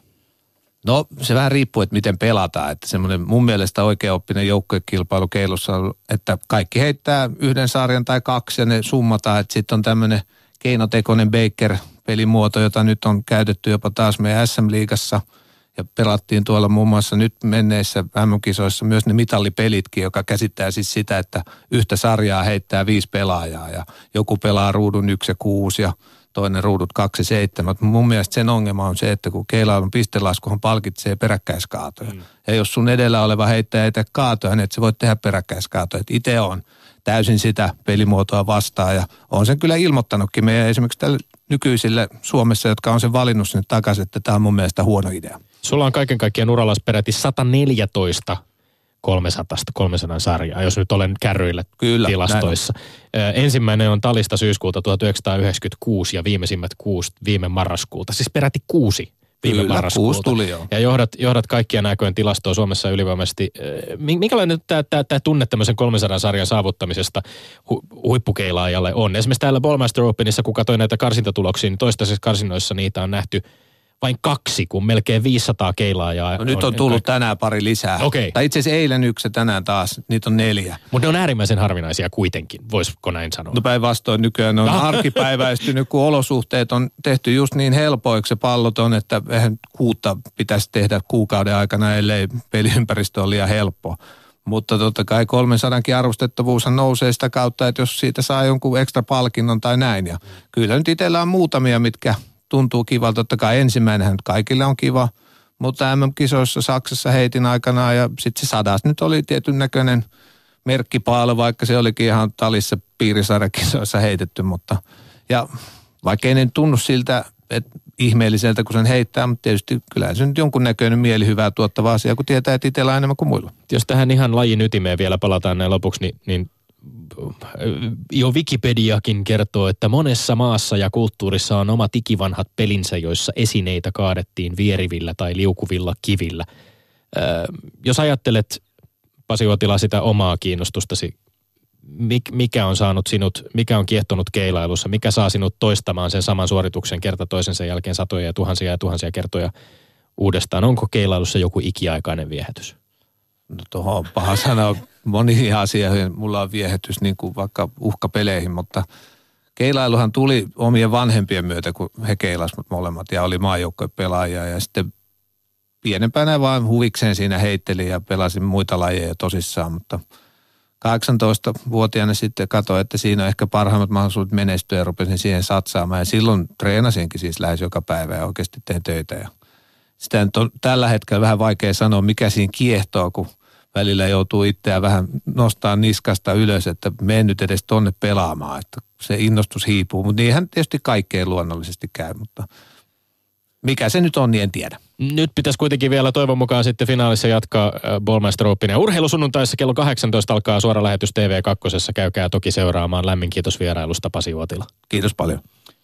No se vähän riippuu, että miten pelataan. Että semmoinen mun mielestä oikeaoppinen joukkuekilpailu keilussa on, että kaikki heittää yhden sarjan tai kaksi ja ne summataan. Että sitten on tämmöinen keinotekoinen Baker-pelimuoto, jota nyt on käytetty jopa taas meidän SM-liigassa – ja pelattiin tuolla muun muassa nyt menneissä MM-kisoissa myös ne mitallipelitkin, joka käsittää siis sitä, että yhtä sarjaa heittää viisi pelaajaa ja joku pelaa ruudun yksi ja kuusi ja toinen ruudut 27. Mun mielestä sen ongelma on se, että kun keilailun pistelaskuhan palkitsee peräkkäiskaatoja. Mm. Ja jos sun edellä oleva heittäjä ei tee kaatoja, niin et sä voit tehdä peräkkäiskaatoja. Itse on täysin sitä pelimuotoa vastaan ja on sen kyllä ilmoittanutkin meidän esimerkiksi tälle nykyisille Suomessa, jotka on sen valinnut sinne takaisin, että tämä on mun mielestä huono idea. Sulla on kaiken kaikkiaan Uralas peräti 114 300, 300 sarjaa, jos nyt olen kärryillä Kyllä, tilastoissa. Näin. Ensimmäinen on Talista syyskuuta 1996 ja viimeisimmät kuusi viime marraskuulta. Siis peräti kuusi viime Kyllä, marraskuulta. tuli jo. Ja johdat, johdat kaikkia näköjen tilastoa Suomessa ylivoimaisesti. Minkälainen tämä, tämä, tämä tunne tämmöisen 300 sarjan saavuttamisesta hu, huippukeilaajalle on? Esimerkiksi täällä Ballmaster Openissa, kun katsoin näitä karsintatuloksia, niin toistaiseksi karsinnoissa niitä on nähty – vain kaksi, kun melkein 500 keilaajaa. No nyt on tullut kaikki. tänään pari lisää. Okay. Tai itse asiassa eilen yksi ja tänään taas, niitä on neljä. Mutta ne on äärimmäisen harvinaisia kuitenkin, voisiko näin sanoa? No päinvastoin nykyään on arkipäiväistynyt, kun olosuhteet on tehty just niin helpoiksi se pallot on, että eihän kuutta pitäisi tehdä kuukauden aikana, ellei peliympäristö ole liian helppo. Mutta totta kai 300 arvostettavuus nousee sitä kautta, että jos siitä saa jonkun ekstra palkinnon tai näin. Ja kyllä nyt itsellä on muutamia, mitkä tuntuu kivalta. Totta kai ensimmäinenhän kaikille on kiva, mutta MM-kisoissa Saksassa heitin aikana ja sitten se sadas nyt oli tietyn näköinen merkkipaalu, vaikka se olikin ihan talissa piirisarjakisoissa heitetty, mutta ja vaikka ei ne tunnu siltä, että ihmeelliseltä, kun sen heittää, mutta tietysti kyllä se nyt jonkun näköinen mielihyvää tuottava asia, kun tietää, että itsellä on enemmän kuin muilla. Jos tähän ihan lajin ytimeen vielä palataan näin lopuksi, niin, niin jo Wikipediakin kertoo, että monessa maassa ja kulttuurissa on omat ikivanhat pelinsä, joissa esineitä kaadettiin vierivillä tai liukuvilla kivillä. jos ajattelet, Pasi Uotila, sitä omaa kiinnostustasi, mikä on saanut sinut, mikä on kiehtonut keilailussa, mikä saa sinut toistamaan sen saman suorituksen kerta toisensa jälkeen satoja ja tuhansia ja tuhansia kertoja uudestaan. Onko keilailussa joku ikiaikainen viehätys? No tuohon on paha sanoa moniin asioihin. Mulla on viehätys niin kuin vaikka uhkapeleihin, mutta keilailuhan tuli omien vanhempien myötä, kun he keilasivat molemmat ja oli maajoukkojen pelaajia. Ja sitten pienempänä vaan huvikseen siinä heitteli ja pelasin muita lajeja tosissaan, mutta 18-vuotiaana sitten katsoin, että siinä on ehkä parhaimmat mahdollisuudet menestyä ja rupesin siihen satsaamaan. Ja silloin treenasinkin siis lähes joka päivä ja oikeasti tein töitä. Ja sitä on tällä hetkellä vähän vaikea sanoa, mikä siinä kiehtoo, kun välillä joutuu itseään vähän nostaa niskasta ylös, että mene nyt edes tonne pelaamaan, että se innostus hiipuu. Mutta niinhän tietysti kaikkeen luonnollisesti käy, mutta mikä se nyt on, niin en tiedä. Nyt pitäisi kuitenkin vielä toivon mukaan sitten finaalissa jatkaa äh, Ballmaster Open. Ja urheilusunnuntaissa kello 18 alkaa suora lähetys TV2. Käykää toki seuraamaan. Lämmin kiitos vierailusta Pasi Uotila. Kiitos paljon.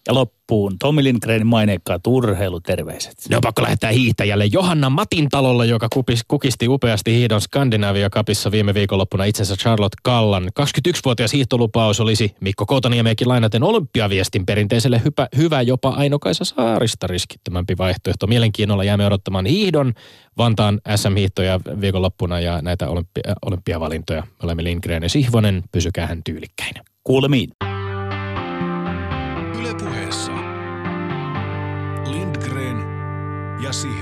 Ja loppuun Tommi Lindgrenin maineikkaat urheiluterveiset. Ne on pakko lähettää hiihtäjälle Johanna Matin talolle, joka kupis, kukisti upeasti hiidon Skandinavia kapissa viime viikonloppuna itsensä Charlotte Kallan. 21-vuotias hiihtolupaus olisi Mikko Koutoniemeekin lainaten olympiaviestin perinteiselle hypä, hyvä jopa Ainokaisa Saarista riskittömämpi vaihtoehto. Mielenkiinnolla jäämme odottamaan hiihdon Vantaan SM-hiihtoja viikonloppuna ja näitä olympia, olympiavalintoja. Me olemme Lindgren ja Sihvonen, pysykää hän tyylikkäin. Kuulemiin. Ylepuheessa Lindgren ja Sihvonen.